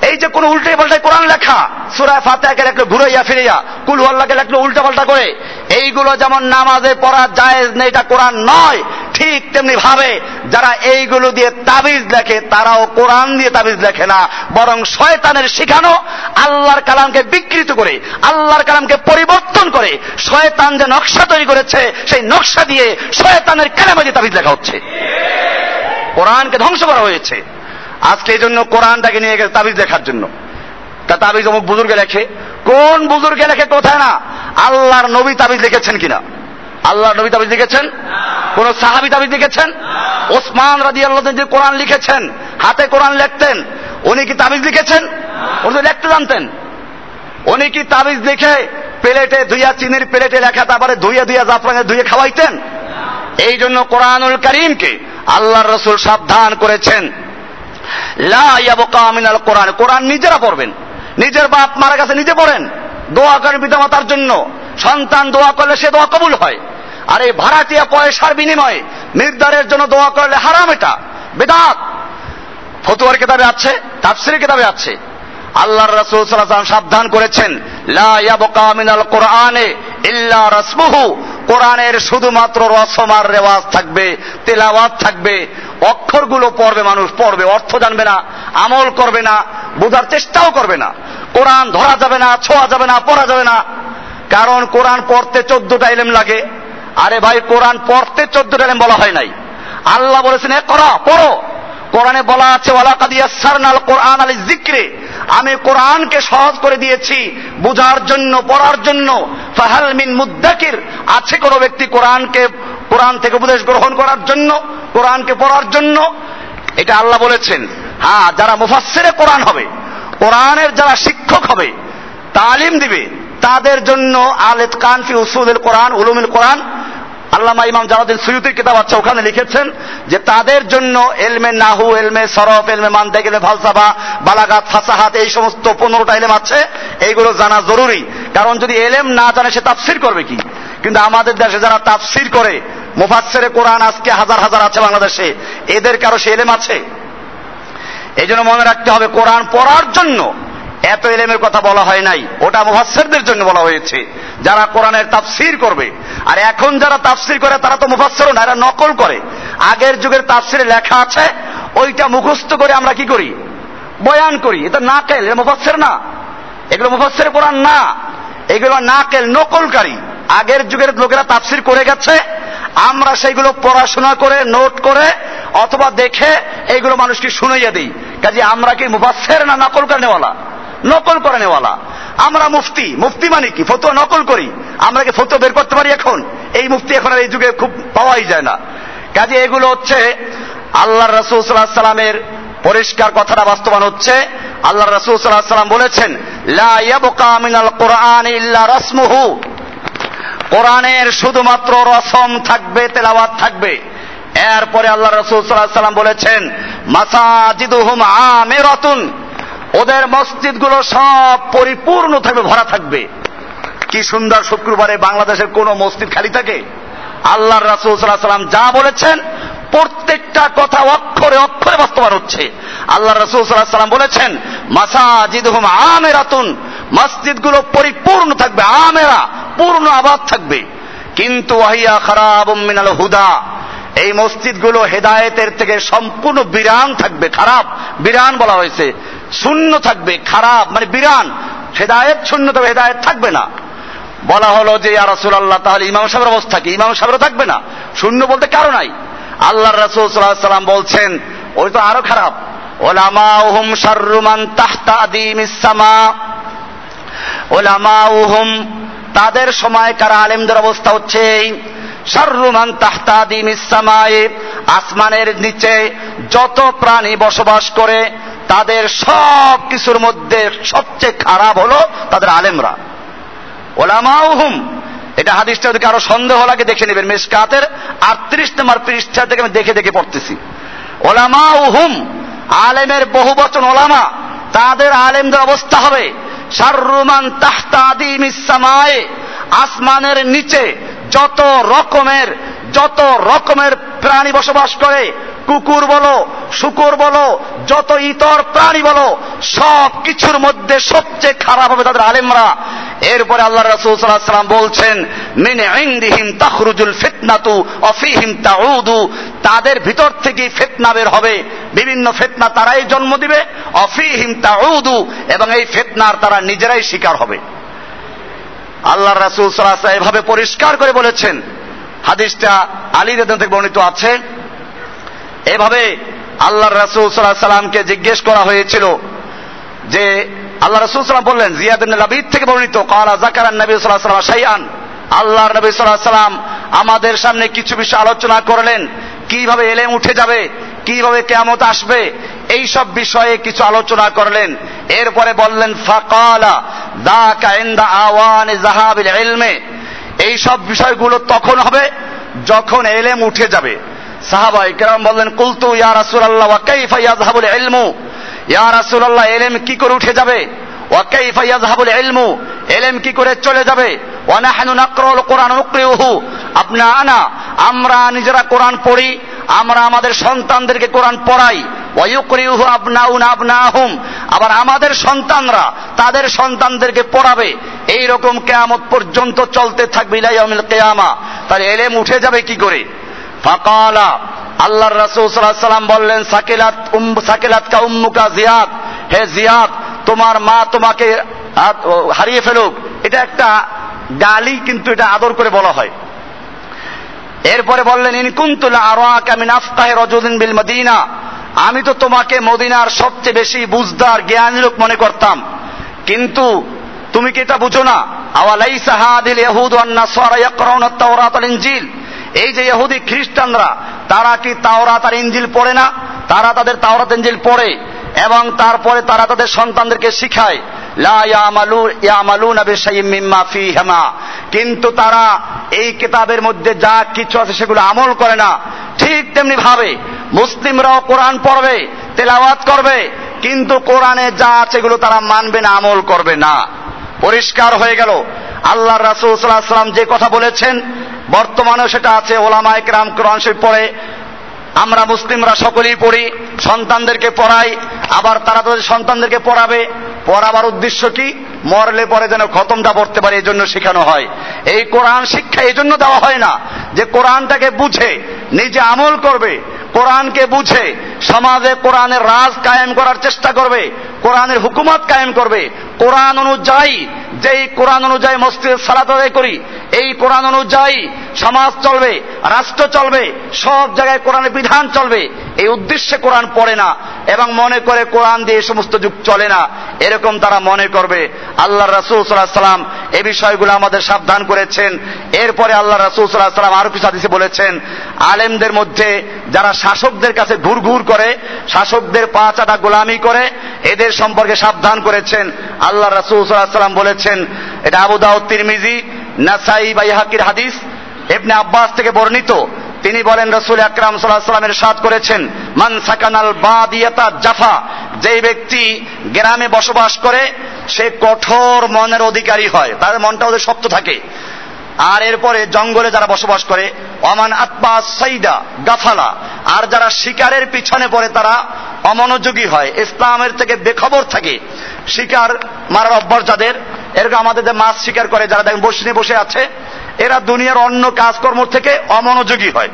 এই যে কোন উল্টে পাল্টে কোরআন লেখা সুরায় ফাতেহাকে লেখলো ঘুরাইয়া ফিরিয়া কুল আল্লাহকে লেখলো উল্টা পাল্টা করে এইগুলো যেমন নামাজে পড়া জায়েজ নেই, এটা কোরআন নয়, ঠিক তেমনি ভাবে যারা এইগুলো দিয়ে তাবিজ লেখে, তারাও কোরআন দিয়ে তাবিজ লেখে না। বরং শয়তানের শিখানো, আল্লাহর কালামকে বিকৃত করে, আল্লাহর কালামকে পরিবর্তন করে, শয়তান যে নকশা তৈরি করেছে, সেই নকশা দিয়ে শয়তানের কালামে দিয়ে তাবিজ লেখা হচ্ছে। কোরআনকে ধ্বংস করা হয়েছে। আজকে এই জন্য কোরআনটাকে নিয়ে গেছে তাবিজ লেখার জন্য। তা তাবিজ অমুক বুজুর্গে লেখে কোন বুজুর্গে লেখে কোথায় না? আল্লাহর নবী তাবিজ লিখেছেন কিনা? আল্লাহর নবী তাবিজ লিখেছেন? কোন সাহাবি তাবিজ লিখেছেন? ওসমান রাজি আল্লাহ যে কোরআন লিখেছেন, হাতে কোরআন লিখতেন, উনি কি তাবিজ লিখেছেন? উনি লিখতে জানতেন। উনি কি তাবিজ লিখে প্লেটে ধুইয়া, চিনির প্লেটে লেখা তারপরে ধুইয়া ধুইয়া জাফরানে ধুয়ে খাওয়াইতেন? এই জন্য কোরআনুল করিমকে আল্লাহর রসুল সাবধান করেছেন। লামিনাল কোরআন কোরআন নিজেরা পড়বেন। নিজের বাপ মারা গেছে, নিজে পড়েন। দোয়া করেন পিতামাতার জন্য। সন্তান দোয়া করলে সে দোয়া কবুল হয়। আর এই ভাড়াটিয়া পয়সার বিনিময়ে নির্ধারের জন্য দোয়া করলে হারাম এটা। বেদাত। ফতুয়ার কিতাবে আছে তাফসির কিতাবে আছে। আল্লাহ রসুল সাল্লাম সাবধান করেছেন, লা মিনাল কোরআনে ইল্লা রাসমুহু। কোরআনের শুধুমাত্র রসমার রেওয়াজ থাকবে, তেলাওয়াত থাকবে। অক্ষরগুলো পড়বে মানুষ, পড়বে, অর্থ জানবে না, আমল করবে না, বোঝার চেষ্টাও করবে না। কোরআন ধরা যাবে না, ছোঁয়া যাবে না, পড়া যাবে না। কারণ কোরআন পড়তে চোদ্দটা এলেম লাগে। আরে ভাই, কোরআন পড়তে চোদ্দটা এলেম বলা হয় নাই। আল্লাহ বলেছেন, এ করা, পড়ো। কোরআনে বলা আছে ওয়ালাকাদিয়াসারনাল কোরআন আলী জিক্রে আমি কোরআনকে সহজ করে দিয়েছি, বুঝার জন্য, পড়ার জন্য। ফাহাল মিন মুদ্দাকির। আছে কোনো ব্যক্তি কোরআনকে কোরআন থেকে উপদেশ গ্রহণ করার জন্য, কোরআনকে পড়ার জন্য, এটা আল্লাহ বলেছেন। হ্যাঁ যারা মুফাসসিরে কোরআন হবে, কোরআনের যারা শিক্ষক হবে, তালিম দিবে, তাদের জন্য আলেত কানফি উসুদুল কোরআন, উলুমুল কোরআন, আল্লামা ইমাম জালাদিন সুয়ুতির কিতাব আছে, ওখানে লিখেছেন যে তাদের জন্য এলমে নাহু, এলমে সরফ, এলমে মানদেক এলমে ফালসাফা, বালাগাত, ফাসাহাত, এই সমস্ত পনেরোটা এলেম আছে, এইগুলো জানা জরুরি। কারণ যদি এলেম না জানে, সে তাফসির করবে কি? কিন্তু আমাদের দেশে যারা তাফসির করে মুফাসসিরে কোরআন আজকে হাজার হাজার আছে বাংলাদেশে। এদের কারও সে এলেম আছে। এই জন্য মনে রাখতে হবে, কোরআন পড়ার জন্য এত এলেমের কথা বলা হয় নাই। ওটা মুফাসসিরদের জন্য বলা হয়েছে, যারা কোরআনের তাফসির করবে। আর এখন যারা তাফসির করে, তারা তো মুফাসসিরও না, এরা নকল করে। আগের যুগের তাফসিরে লেখা আছে, ওইটা মুখস্থ করে আমরা কি করি? বয়ান করি। এটা নাকেল, এটা মুফাসসির না। এগুলো মুফাসসির কোরআন না। এগুলো না কেল নকলকারী। আগের যুগের লোকেরা তাফসির করে গেছে আমরা সেগুলো পড়াশোনা করে নোট করে, অথবা দেখে এইগুলো মানুষকে শুনাইয়া দিই। কাজে আমরা কি মুবাসের না নকল করে নেওয়ালা নকল করে নেওয়ালা আমরা মুফতি। মুফতি মানে কি? ফতুয়া নকল করি। আমরা কি ফতুয়া বের করতে পারি এখন? এই মুফতি এখন আর এই যুগে খুব পাওয়াই যায় না। কাজে এগুলো হচ্ছে আল্লাহ রসুল সাল্লাহ সাল্লামের পরিষ্কার কথাটা বাস্তবায়ন হচ্ছে। আল্লাহ রসুল সাল্লাহ সাল্লাম বলেছেন, লা ইয়াবকা মিনাল কোরআন ইল্লা রসমুহু। কোরআনের শুধুমাত্র রসম থাকবে, তেলাওয়াত থাকবে। এরপরে আল্লাহ রসুল সাল্লাহ সাল্লাম বলেছেন, মাসাজিদুহুম আমিরাতুন। ওদের মসজিদগুলো সব পরিপূর্ণ থাকবে, ভরা থাকবে। কি সুন্দর শুক্রবারে বাংলাদেশের কোন মসজিদ খালি থাকে। আল্লাহ রাসুল সাল্লাহ সাল্লাম যা বলেছেন, প্রত্যেকটা কথা অক্ষরে অক্ষরে বাস্তবায়ন হচ্ছে। আল্লাহ রসুল সাল্লাহ সাল্লাম বলেছেন মাসাজিদ হুম আমেরাতুন। মসজিদগুলো পরিপূর্ণ থাকবে, আমেরা। পূর্ণ আবাদ থাকবে। কিন্তু ওয়াহিয়া খারাপ মিনাল হুদা, এই মসজিদগুলো হেদায়েতের থেকে সম্পূর্ণ বিরান থাকবে, খারাপ, বিরান বলা হয়েছে। শূন্য থাকবে, খারাপ মানে বিরান। হেদায়েত শূন্য, তবে হেদায়েত থাকবে না। বলা হলো যে, ইয়া রাসুল আল্লাহ তাহলে ইমাম সাহেবের অবস্থা কি? ইমাম সাহেবেরও থাকবে না। শূন্য বলতে কারও নাই। আল্লাহ রাসুল সাল্লাহ সাল্লাম বলছেন, ওই তো আরও খারাপ, ওলামাউহুম শাররুমান তাহতা আদিমিসামা ওলামাউহুম তাদের সময় সময়কার আলেমদের অবস্থা হচ্ছে এই। শাররুমান তাহতা আদিমিসামায়ে আসমানের নিচে যত প্রাণী বসবাস করে, তাদের সব কিছুর মধ্যে সবচেয়ে খারাপ হলো তাদের আলেমরা। ওলামাউহুম এটা হাদিসটা যদি কারও সন্দেহ লাগে দেখে নেবেন, মেসকাতের আটত্রিশ নম্বর পৃষ্ঠা থেকে আমি দেখে দেখে পড়তেছি। ওলামা উহুম আলেমের বহু বচন ওলামা, তাদের আলেমদের অবস্থা হবে। শাররুমান তাহতাদিম ইসামায়ে আসমানের নিচে যত রকমের যত রকমের প্রাণী বসবাস করে, কুকুর বলো, শুকুর বলো, যত ইতর প্রাণী বলো সব কিছুর মধ্যে সবচেয়ে খারাপ হবে তাদের আলেমরা। এরপরে আল্লাহ রাসূল সাল্লাল্লাহু আলাইহি বলছেন, মিন ইনদিহিম তাখরুজুল ফিতনাতু অফিহিম তাউদু। তাদের ভিতর থেকে ফিতনা বের হবে। বিভিন্ন ফিতনা তারাই জন্ম দিবে। অফিহিম তাউদু। এবং এই ফিতনার তারা নিজেরাই শিকার হবে। আল্লাহ রাসূল সাল্লাল্লাহু আলাইহি এভাবে পরিষ্কার করে বলেছেন। হাদিসটা আলী রেদন থেকে বর্ণিত আছে। এভাবে আল্লাহ রাসূল সাল্লাল্লাহু সাল্লামকে জিজ্ঞেস করা হয়েছিল যে আল্লাহ রসুল সাল্লাম বললেন, জিয়াদ থেকে বর্ণিত, কালা জাকারান নবী সাল্লাহ সাল্লাম শাইআন। আল্লাহর নবী সাল্লাহ সাল্লাম আমাদের সামনে কিছু বিষয় আলোচনা করলেন। কীভাবে এলেম উঠে যাবে? কীভাবে কেমত আসবে? এই সব বিষয়ে কিছু আলোচনা করলেন। এরপরে বললেন, ফাকালা দা আওয়ান ইলমে। এই সব বিষয়গুলো তখন হবে যখন এলেম উঠে যাবে। সাহাবা ইকরাম বললেন, কুলতু ইয়া রাসূলুল্লাহ, ওয়া কাইফা ইয়াযহাবুল ইলমু? ইয়া রাসূলুল্লাহ, এলেম কি করে উঠে যাবে? ওয়া কাইফা ইয়াযহাবুল ইলমু, এলেম কি করে চলে যাবে? ওয়া নাহনু নাকরাউল কোরআন নুকরিউহু আপনা আনা, আমরা নিজেরা কোরআন পড়ি, আমরা আমাদের সন্তানদেরকে কোরআন পড়াই। ওয়ায়ুকরিউহু আবনাউনা আবনাহুম, আবার আমাদের সন্তানরা তাদের সন্তানদেরকে পড়াবে। এই রকম কেয়ামত পর্যন্ত চলতে থাকবে ইলা ইয়াউমিল কিয়ামা। তাহলে এলেম উঠে যাবে কি করে? ফাকালা আল্লাহর রাসূল সাল্লাল্লাহু সাল্লাম বললেন, সাকিলাত সাকিলাত কা উম্মুকা জিয়াদ। হে জিয়াদ, তোমার মা তোমাকে হারিয়ে ফেলুক। এটা একটা গালি, কিন্তু এটা আদর করে বলা হয়। এরপরে বললেন ইনকুন্তুল আরাকা মিন আফকাহি রাজুলিন বিল মদিনা। আমি তো তোমাকে মদিনার সবচেয়ে বেশি বুঝদার জ্ঞানী লোক মনে করতাম। কিন্তু তুমি কি এটা বুঝো না? আওয়ালাইসা হাদিল ইয়াহুদ ওয়ান নাসারা ইয়াকরাউনা আত-তাওরাত ওয়াল ইনজিল? এই যে ইহুদি খ্রিস্টানরা, তারা কি তাওরা তার ইঞ্জিল পড়ে না? তারা তাদের তাওরাত ইঞ্জিল পড়ে এবং তারপরে তারা তাদের সন্তানদেরকে শিখায় কিন্তু তারা এই কিতাবের মধ্যে যা কিছু আছে সেগুলো আমল করে না। ঠিক তেমনি ভাবে মুসলিমরাও কোরআন পড়বে, তেলাওয়াত করবে, কিন্তু কোরআনে যা আছে এগুলো তারা মানবে না, আমল করবে না। পরিষ্কার হয়ে গেল। আল্লাহ রাসূল আলাইহি সাল্লাম যে কথা বলেছেন বর্তমানেও সেটা আছে ওলামা একরাম কোরআন শরীফ পড়ে। আমরা মুসলিমরা সকলেই পড়ি, সন্তানদেরকে পড়াই, আবার তারা তাদের সন্তানদেরকে পড়াবে। পড়াবার উদ্দেশ্য কি? মরলে পরে যেন খতমটা পড়তে পারে এই জন্য শেখানো হয়। এই কোরআন শিক্ষা এই জন্য দেওয়া হয় না যে কোরআনটাকে বুঝে, নিজে আমল করবে কোরআনকে বুঝে সমাজে কোরআনের রাজ কায়েম করার চেষ্টা করবে, কোরআনের হুকুমত কায়েম করবে। কোরআন অনুযায়ী, যেই কোরআন অনুযায়ী মসজিদ সালাত আদায় করি, এই কোরআন অনুযায়ী সমাজ চলবে, রাষ্ট্র চলবে, সব জায়গায় কোরআনের বিধান চলবে। এই উদ্দেশ্যে কোরআন পড়ে না এবং মনে করে কোরআন দিয়ে সমস্ত যুগ চলে না, এরকম তারা মনে করবে। আল্লাহ রাসুল সাল্লাহ সাল্লাম এ বিষয়গুলো আমাদের সাবধান করেছেন। এরপরে আল্লাহ রাসুল সাল্লাহ সাল্লাম আরও কিছু হাদিসে বলেছেন, আলেমদের মধ্যে যারা শাসকদের কাছে ঘুর ঘুর করে, শাসকদের পা চাটা গোলামি করে, এদের সম্পর্কে সাবধান করেছেন। আল্লাহ রাসুল সাল্লাহ সাল্লাম বলেছেন, এটা আবু দাউদ তিরমিজি, নাসাই বাইহাকির হাদিস এবনে আব্বাস থেকে বর্ণিত। তিনি বলেন, রসুল আকরাম সাল্লাহ সাল্লামের সাদ করেছেন, মান সাকানাল বাদিয়াতা জাফা যে ব্যক্তি গ্রামে বসবাস করে, সে কঠোর মনের অধিকারী হয়, তার মনটা ওদের শক্ত থাকে। আর এরপরে জঙ্গলে যারা বসবাস করে অমান আত্মা সাইদা গাফালা, আর যারা শিকারের পিছনে পড়ে, তারা অমনোযোগী হয়, ইসলামের থেকে বেখবর থাকে। শিকার মারার অভ্যাস যাদের, এরকম আমাদের মাছ শিকার করে, যারা দেখেন বসে বসে আছে এরা দুনিয়ার অন্য কাজকর্ম থেকে অমনোযোগী হয়।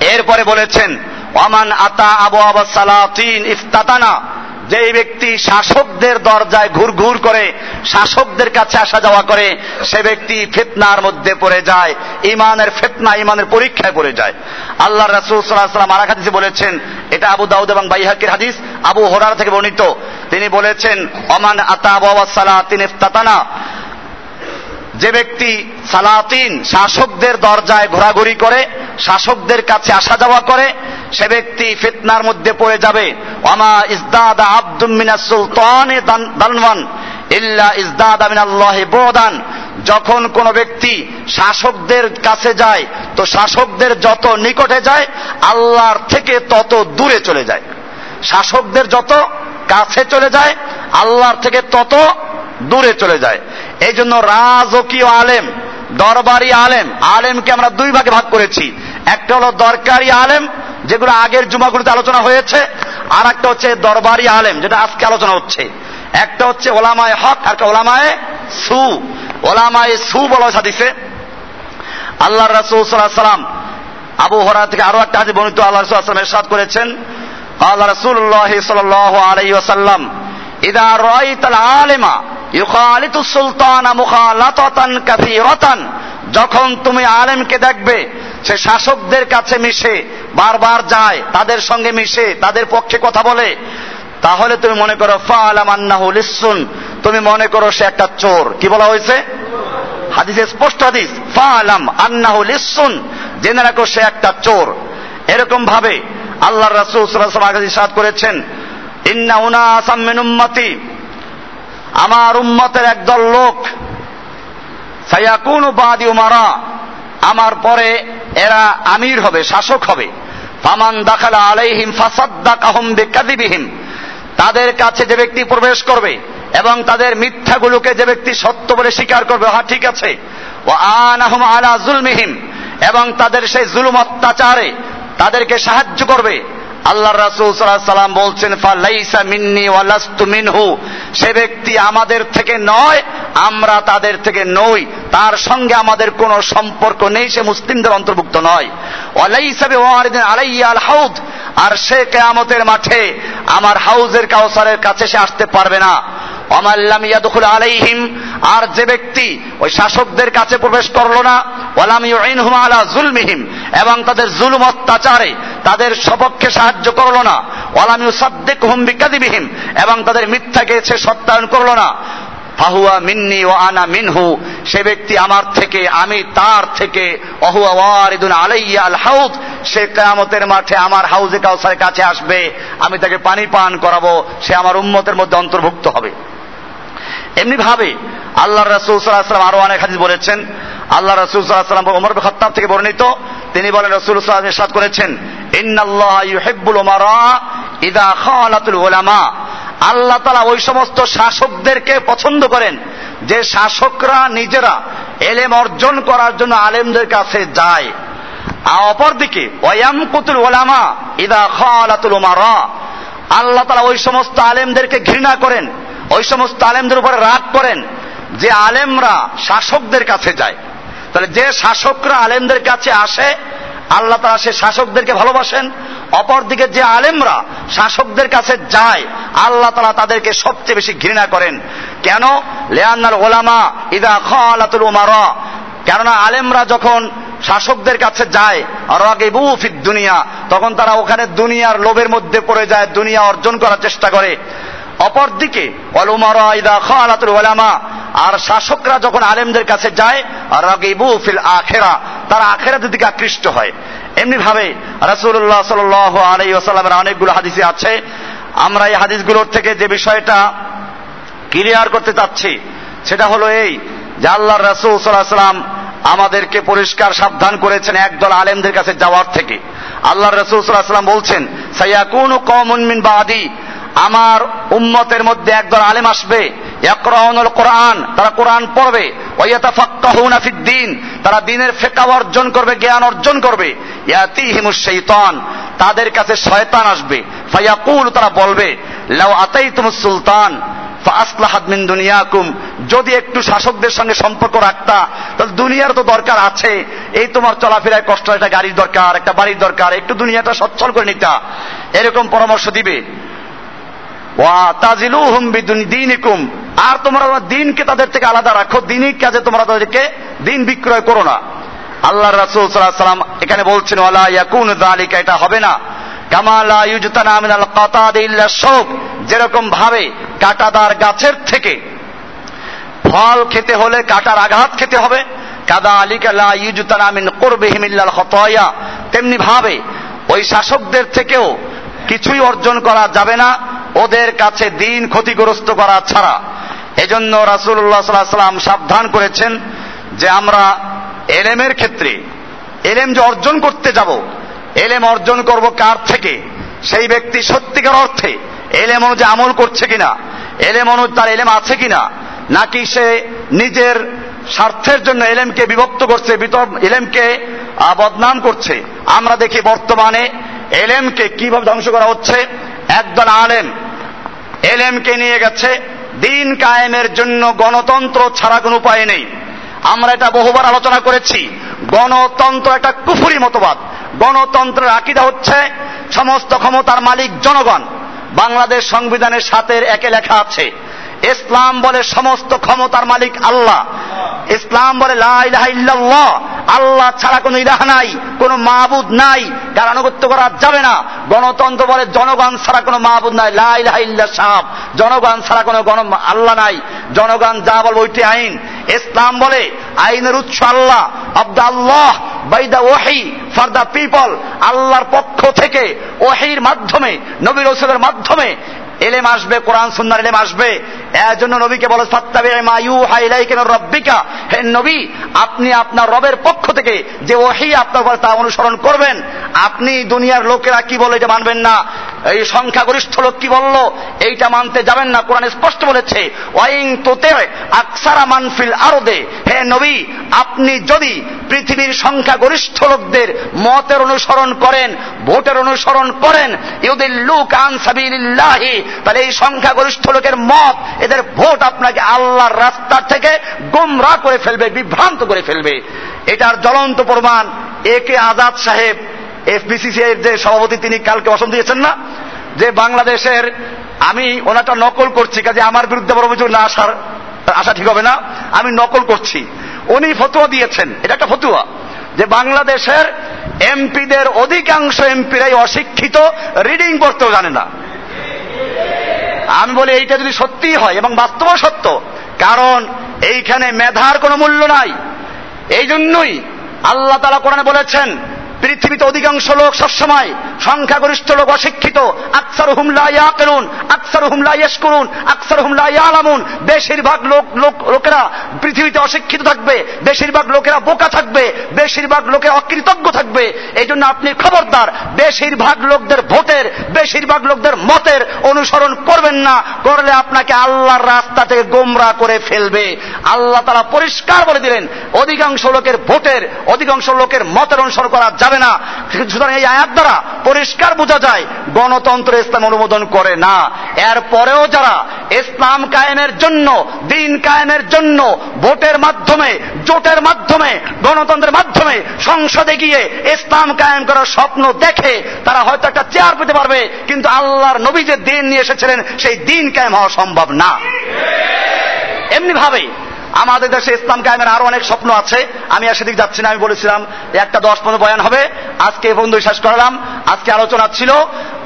এরপরে বলেছেন অমান আতা আবু আবা সালাতিন ইফতাতানা। যে ব্যক্তি শাসকদের দরজায় ঘুর ঘুর করে, শাসকদের কাছে আসা যাওয়া করে, সে ব্যক্তি ফেতনার মধ্যে পড়ে যায়, ইমানের ফেতনা ইমানের পরীক্ষায় পড়ে যায়। আল্লাহ রাসুল সাল্লাম আর হাদিসে বলেছেন, এটা আবু দাউদ এবং বাইহাকের হাদিস, আবু হোরার থেকে বর্ণিত। তিনি বলেছেন অমান আতা আবু সালাহ তিনি ইফতাতানা। যে ব্যক্তি সালাতিন শাসকদের দরজায় ঘোরাঘুরি করে, শাসকদের কাছে আসা যাওয়া করে, সে ব্যক্তি ফিতনার মধ্যে পড়ে যাবে। অমা ইজদাদ আব্দুল মিনা সুলতান দানওয়ান, ইল্লা ইজদাদ আমিন আল্লাহ বোদান। যখন কোন ব্যক্তি শাসকদের কাছে যায়, তো শাসকদের যত নিকটে যায়, আল্লাহর থেকে তত দূরে চলে যায়। শাসকদের যত কাছে চলে যায়, আল্লাহর থেকে তত দূরে চলে যায়। এই জন্য রাজকীয় আলেম, দরবারি আলেম, আলেমকে আমরা দুই ভাগে ভাগ করেছি। একটা হলো দরকারি আলেম, যেগুলো আগের জুমাগুলিতে আলোচনা হয়েছে আর একটা হচ্ছে দরবারি আলেম, যেটা আজকে আলোচনা হচ্ছে। একটা হচ্ছে ওলামায় হক, আর একটা ওলামায় সু। ওলামায় সু বলা হাদিসে। আল্লাহ রাসুল সাল্লাম আবু হরা থেকে আরও একটা হাদিস বর্ণিত আল্লাহ রসুল আসলাম এরশাদ করেছেন। আল্লাহ রসুল্লাহ সাল্লাহ আলাই ওয়াসাল্লাম ইদা রাইতাল আলেমা ইউখালিতু সুলতানা মুখালাতান কাসীরাতান। যখন তুমি আলেমকে দেখবে, সে শাসকদের কাছে মিশে, বারবার যায়, তাদের সঙ্গে মিশে, তাদের পক্ষে কথা বলে। তাহলে তুমি মনে করো ফালাম আন্নাহু লিসুন তুমি মনে করো সে একটা চোর। কি বলা হয়েছে? হাদিসে স্পষ্ট হাদিস ফালাম আন্নাহু লিসুন জেনে রাখো, সে একটা চোর। এরকম ভাবে আল্লাহ রাসূল সাল্লাল্লাহু আলাইহি ওয়াসাল্লাম করেছেন, ইন্না উনাসাম মিন উম্মতি। আমার উম্মতের একদল লোক সায়াকুনু বাদি উমারা, আমার পরে এরা আমির হবে, শাসক হবে। ফামান দাখালা আলাইহিম ফাসাদ্দাকাহুম বিকাযিবিহিম, তাদের কাছে যে ব্যক্তি প্রবেশ করবে এবং তাদের মিথ্যাগুলোকে যে ব্যক্তি সত্য বলে স্বীকার করবে হ্যাঁ ঠিক আছে। ও আনাহুম আলা জুলমিহিম, এবং তাদের সেই জুলুম অত্যাচারে তাদেরকে সাহায্য করবে। আল্লাহ রাসুল সাল্লাম বলছেন, ফালাইসা মিন্নি ওয়ালাস্তু মিনহু। সে ব্যক্তি আমাদের থেকে নয়, আমরা তাদের থেকে নই। তার সঙ্গে আমাদের কোনো সম্পর্ক নেই, সে মুসলিমদের অন্তর্ভুক্ত নয়। ওয়ালাইসা বিওয়ারিদিন আলাইয়া আল হাউদ। আর সে কেয়ামতের মাঠে আমার হাউজের কাউসারের কাছে সে আসতে পারবে না। আলাইহিম, আর যে ব্যক্তি ওই শাসকদের কাছে প্রবেশ করল না আলা জুলমিহিম, এবং তাদের জুলুম অত্যাচারে তাদের সপক্ষে সাহায্য করল না, ওয়ালাম ইউসাদ্দিকহুম বিকাদিবিহিম এবং তাদের মিথ্যাকে সে সত্যায়ন করল না। ফাহুয়া মিন্নি ও আনা মিনহু, সে ব্যক্তি আমার থেকে, আমি তার থেকে অহুয়া ওয়ারিদুন আলাইয়া আল হাউদ, সে কেয়ামতের মাঠে আমার হাউজে কাউসারের কাছে আসবে, আমি তাকে পানি পান করাবো, সে আমার উম্মতের মধ্যে অন্তর্ভুক্ত হবে। এমনি ভাবে আল্লাহ রসুল সাল্লাহাম আরও অনেক হাদিস বলেছেন। আল্লাহ রসুল সাল্লাহাম ওমর খত্তাব থেকে বর্ণিত। তিনি বলেন, রসুল সাল্লাম ইরশাদ করেছেন, ইন্নাল্লাহ ইউহিব্বুল উমারা ইদা খালাতুল উলামা আল্লাহ তালা ওই সমস্ত শাসকদেরকে পছন্দ করেন। যে শাসকরা নিজেরা এলেম অর্জন করার জন্য আলেমদের কাছে যায়। অপরদিকে ওয়ামকুতুল ওলামা ইদা খালাতুল উমারা আল্লাহ তালা ওই সমস্ত আলেমদেরকে ঘৃণা করেন। ওই সমস্ত আলেমদের উপরে রাগ করেন যে আলেমরা শাসকদের কাছে যায়। তাহলে যে শাসকরা আলেমদের কাছে আসে, আল্লাহ তারা সে শাসকদেরকে ভালোবাসেন, অপরদিকে যে আলেমরা শাসকদের কাছে যায়, আল্লাহ তালা তাদেরকে সবচেয়ে বেশি ঘৃণা করেন। কেন? লেয়ান্নার ওলামা ইদা খালাতুল উমারা। কেননা আলেমরা যখন শাসকদের কাছে যায় ফিদ দুনিয়া, তখন তারা ওখানে দুনিয়ার লোভের মধ্যে পড়ে যায়, দুনিয়া অর্জন করার চেষ্টা করে। অপরদিকে আর শাসকরা যখন আলেমদের কাছে যায়, রাগিবু ফিল আখেরা, তারা আখেরাতের দিকে আকৃষ্ট হয়। এমনি ভাবে সাল্লাল্লাহু আলাইহি ওয়াসাল্লামের অনেকগুলো হাদিসে আছে। আমরা এই হাদিসগুলোর থেকে যে বিষয়টা ক্লিয়ার করতে চাচ্ছি, সেটা হলো এই যে আল্লাহ রাসূল সাল্লাম আমাদেরকে পরিষ্কার সাবধান করেছেন একদল আলেমদের কাছে যাওয়ার থেকে। আল্লাহ রসুল সাল্লাম বলছেন, সাইয়াকুন কমুন মিন বাদি। আমার উম্মতের মধ্যে একদল আলেম আসবে। ইয়াকরাউনুল কোরআন, তারা কোরআন পড়বে। ওয়ায়াতাফাক্কাহুনা ফিদ্দিন তারা দিনের ফেকা অর্জন করবে, জ্ঞান অর্জন করবে। ইয়াতিহিমুশ শাইতান, তাদের কাছে শয়তান আসবে। ফায়াকুল, তারা বলবে, লাউ আতাইতুমুস সুলতান আসলাহাদ মিন দুনিয়াকুম, যদি একটু শাসকদের সঙ্গে সম্পর্ক রাখতা, তাহলে দুনিয়ার তো দরকার আছে। এই তোমার চলাফেরায় কষ্ট, একটা গাড়ির দরকার, একটা বাড়ির দরকার, একটু দুনিয়াটা সচ্ছল করে নিতা। এরকম পরামর্শ দিবে ওয়া তাজিলু হুম দিনিকুম আর তোমরা দিনকে তাদের থেকে আলাদা রাখো। দিনই কাজে তোমরা তাদেরকে দিন বিক্রয় করো না। আল্লাহ রাসূল সাল্লাল্লাহু সাল্লাম এখানে বলছেন, ওয়ালা ইয়াকুন যালিকা এটা হবে না। কামালা ইউজতানা মিনাল কাতাদ ইল্লা শোক যেরকম ভাবে কাটাদার গাছের থেকে ফল খেতে হলে কাটার আঘাত খেতে হবে। কাদা আলিকা লা ইউজতানা মিন কুরবিহিম ইল্লাল খতায়া। তেমনি ভাবে ওই শাসকদের থেকেও কিছুই অর্জন করা যাবে না। ওদের কাছে দিন ক্ষতিগ্রস্ত করা ছাড়া। এজন্য রাসূলুল্লাহ সাল্লাল্লাহু আলাইহি সাল্লাম সাবধান করেছেন যে আমরা এলেমের ক্ষেত্রে, এলেম যে অর্জন করতে যাব, এলেম অর্জন করব কার থেকে? সেই ব্যক্তি সত্যিকার অর্থে এলেম অনুযায়ী আমল করছে কিনা? এলেম অনুযায়ী তার এলেম আছে কিনা? নাকি সে নিজের স্বার্থের জন্য এলেমকে বিভক্ত করছে এলেমকে বদনাম করছে? আমরা দেখি বর্তমানে এলেমকে কীভাবে ধ্বংস করা হচ্ছে? একদল আলেম এলেমকে নিয়ে গেছে। দিন কায়েমের জন্য গণতন্ত্র ছাড়া কোনো উপায় নেই। আমরা এটা বহুবার আলোচনা করেছি। গণতন্ত্র একটা কুফুরি মতবাদ। গণতন্ত্রের আকিদা হচ্ছে সমস্ত ক্ষমতার মালিক জনগণ। বাংলাদেশ সংবিধানের সাথে একে লেখা আছে। ইসলাম বলে সমস্ত ক্ষমতার মালিক আল্লাহ। ইসলাম বলে আল্লাহ ছাড়া কোনো ইলাহ নাই, কোনো মাহবুদ নাই। যার আনুগত্য করা যাবে না। গণতন্ত্র বলে জনগণ ছাড়া কোনো মাহবুদ নাই। ইল্লা সাহাব জনগণ ছাড়া কোনো গণ আল্লাহ নাই। জনগণ যা বলবে ওইটি আইন। ইসলাম বলে আইনের উৎস আল্লাহ। আল্লাহ বাই দ্য ওয়াহি, ফর দ্য পিপল। আল্লাহর পক্ষ থেকে ওহির মাধ্যমে নবী রসুলের মাধ্যমে এলেম আসবে, কোরআন, সুন্নার এলেম আসবে। এর জন্য নবীকে বলে সাত্তাবে মায়ু হাইলাই কেন রব্বিকা। হে নবী, আপনি আপনার রবের পক্ষ থেকে যে ওহি আপনার উপর তা অনুসরণ করবেন, আপনি দুনিয়ার লোকেরা কি বলে এটা মানবেন না। এই সংখ্যাগরিষ্ঠ লোক কি বলল? এইটা মানতে যাবেন না, কোরআন স্পষ্ট বলেছে ওয়াইং তোতে আকসারা মানফিল আরদে। হে নবী, আপনি যদি পৃথিবীর সংখ্যাগরিষ্ঠ লোকদের মতের অনুসরণ করেন, ভোটের অনুসরণ করেন, ইউদিল্লুক আন তাহলে এই সংখ্যাগরিষ্ঠ লোকের মত, এদের ভোট আপনাকে আল্লাহর রাস্তা থেকে গোমরা করে ফেলবে, বিভ্রান্ত করে ফেলবে। এটার জ্বলন্ত প্রমাণ এ কে আজাদ সাহেব এফবিসিসি এর যে সভাপতি, তিনি কালকে অসম দিয়েছেন না? যে বাংলাদেশের, আমি ওনাটা নকল করছি, কাজে আমার বিরুদ্ধে বড় অভিযোগ না আসার, আসা ঠিক হবে না, আমি নকল করছি। উনি ফতুয়া দিয়েছেন, এটা একটা ফতুয়া, যে বাংলাদেশের এমপিদের অধিকাংশ এমপিরাই অশিক্ষিত, রিডিং করতেও জানে না। আমি বলি এইটা যদি সত্যি হয়, এবং বাস্তব সত্য, কারণ এইখানে মেধার কোনো মূল্য নাই। এই জন্যই আল্লাহ তালা কোরআনে বলেছেন পৃথিবীতে অধিকাংশ লোক সবসময় সংখ্যাগরিষ্ঠ লোক, অশিক্ষিত। আকসার হুমলা ইয়াকেলুন আকসার হুমলা ইয়েস করুন আকসার হুমলা ইয়ালামুন। বেশিরভাগ লোক লোক, লোকেরা পৃথিবীতে অশিক্ষিত থাকবে, বেশিরভাগ লোকেরা বোকা থাকবে, বেশিরভাগ লোকেরা অকৃতজ্ঞ থাকবে। এই জন্য আপনি খবরদার, বেশিরভাগ লোকদের ভোটের, বেশিরভাগ লোকদের মতের অনুসরণ করবেন না, করলে আপনাকে আল্লাহর রাস্তা থেকে গোমরা করে ফেলবে। আল্লাহ তারা পরিষ্কার বলে দিলেন, অধিকাংশ লোকের ভোটের, অধিকাংশ লোকের মতের অনুসরণ করা যাবে না। সুতরাং এই আয়াত দ্বারা পরিষ্কার বোঝা যায় গণতন্ত্র ইসলাম অনুমোদন করে না। এরপরেও যারা ইসলাম কায়েমের জন্য, দিন কায়েমের জন্য, ভোটের মাধ্যমে, জোটের মাধ্যমে, গণতন্ত্রের মাধ্যমে সংসদে গিয়ে ইসলাম কায়েম করার স্বপ্ন দেখে, তারা হয়তো একটা চেয়ার পেতে পারবে, কিন্তু আল্লাহর নবী যে দিন নিয়ে এসেছিলেন, সেই দিন কায়েম হওয়া সম্ভব না। এমনি ভাবে আমাদের দেশে ইসলাম কায়েমের আরও অনেক স্বপ্ন আছে। আমি আর সেদিক যাচ্ছি না, আমি বলেছিলাম, একটা দশ পনেরো বয়ান হবে। আজকে এই বন্ধু শেষ করালাম। আজকে আলোচনা ছিল।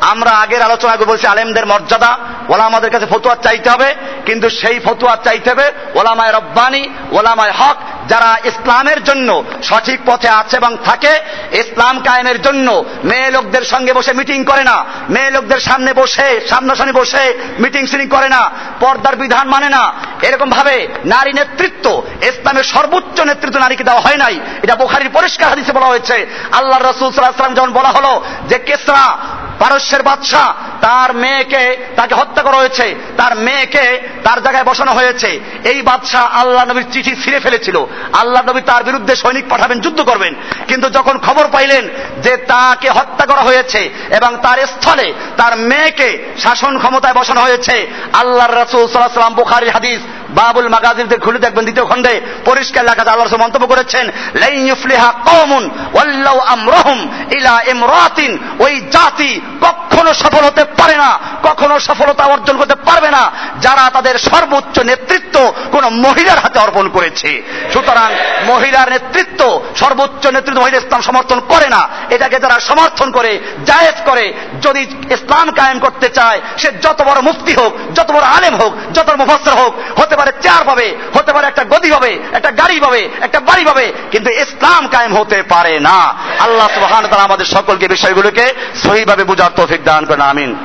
আমরা আগের আলোচনা বলছি, আলেমদের মর্যাদা ওলা আমাদের কাছে ফতুয়ার চাইতে হবে। কিন্তু সেই ফতুয়ার চাইতে হবে ওলামায় রব্বানি, ওলামায় হক যারা ইসলামের জন্য সঠিক পথে আছে এবং থাকে, ইসলাম কায়েমের জন্য মেয়ে লোকদের সঙ্গে বসে মিটিং করে না। মেয়ে লোকদের সামনে বসে, সামনাসামনি বসে মিটিং সিটিং করে না। পর্দার বিধান মানে না। এরকম ভাবে নারী নেতৃত্ব, ইসলামের সর্বোচ্চ নেতৃত্ব নারীকে দেওয়া হয় নাই। এটা বোখারির পরিষ্কার হাদিসে বলা হয়েছে। আল্লাহ রসুল সাল্লাহাম যেমন বলা হলো যে, কেসরা, পারস্যের বাদশাহ, তার মেয়েকে তাকে হত্যা করা হয়েছে। তার মেয়েকে তার জায়গায় বসানো হয়েছে। এই বাদশাহ আল্লাহ নবীর চিঠি ছিঁড়ে ফেলেছিল। আল্লাহ নবী তার বিরুদ্ধে সৈনিক পাঠাবেন, যুদ্ধ করবেন। কিন্তু যখন খবর পাইলেন যে তাকে হত্যা করা হয়েছে এবং তার স্থলে তার মেয়েকে শাসন ক্ষমতায় বসানো হয়েছে আল্লাহ রাসুল সাল্লাহ সাল্লাম বুখারি হাদিস বাবুল মাগাজিরদের খুলে দেখবেন দ্বিতীয় খণ্ডে। পরিষ্কার লেখা আল্লাহ রসুল মন্তব্য করেছেন লাইন ইউফলিহা কওমুন ওয়াল্লাউ আমরহুম ইলা ইমরাতিন ওই জাতি কখনো সফল হতে পারে না, কখনো সফলতা অর্জন করতে পারবে না, যারা তাদের সর্বোচ্চ নেতৃত্ব কোন মহিলার হাতে অর্পণ করেছে। সুতরাং মহিলার নেতৃত্ব, সর্বোচ্চ নেতৃত্ব মহিলা ইসলাম সমর্থন করে না, এটাকে যারা সমর্থন করে, জায়েজ করে, যদি ইসলাম কায়েম করতে চায়, সে যত বড় মুফতি হোক, যত বড় আলেম হোক, যত বড় মুফাসসির হোক, হতে পারে চেয়ার পাবে, হতে পারে একটা গদি পাবে, একটা গাড়ি পাবে, একটা বাড়ি পাবে, কিন্তু ইসলাম কায়েম হতে পারে না। আল্লাহ সুবহান তারা আমাদের সকলকে বিষয়গুলোকে সহিভাবে বুঝার তৌফিক দান করেন, আমিন।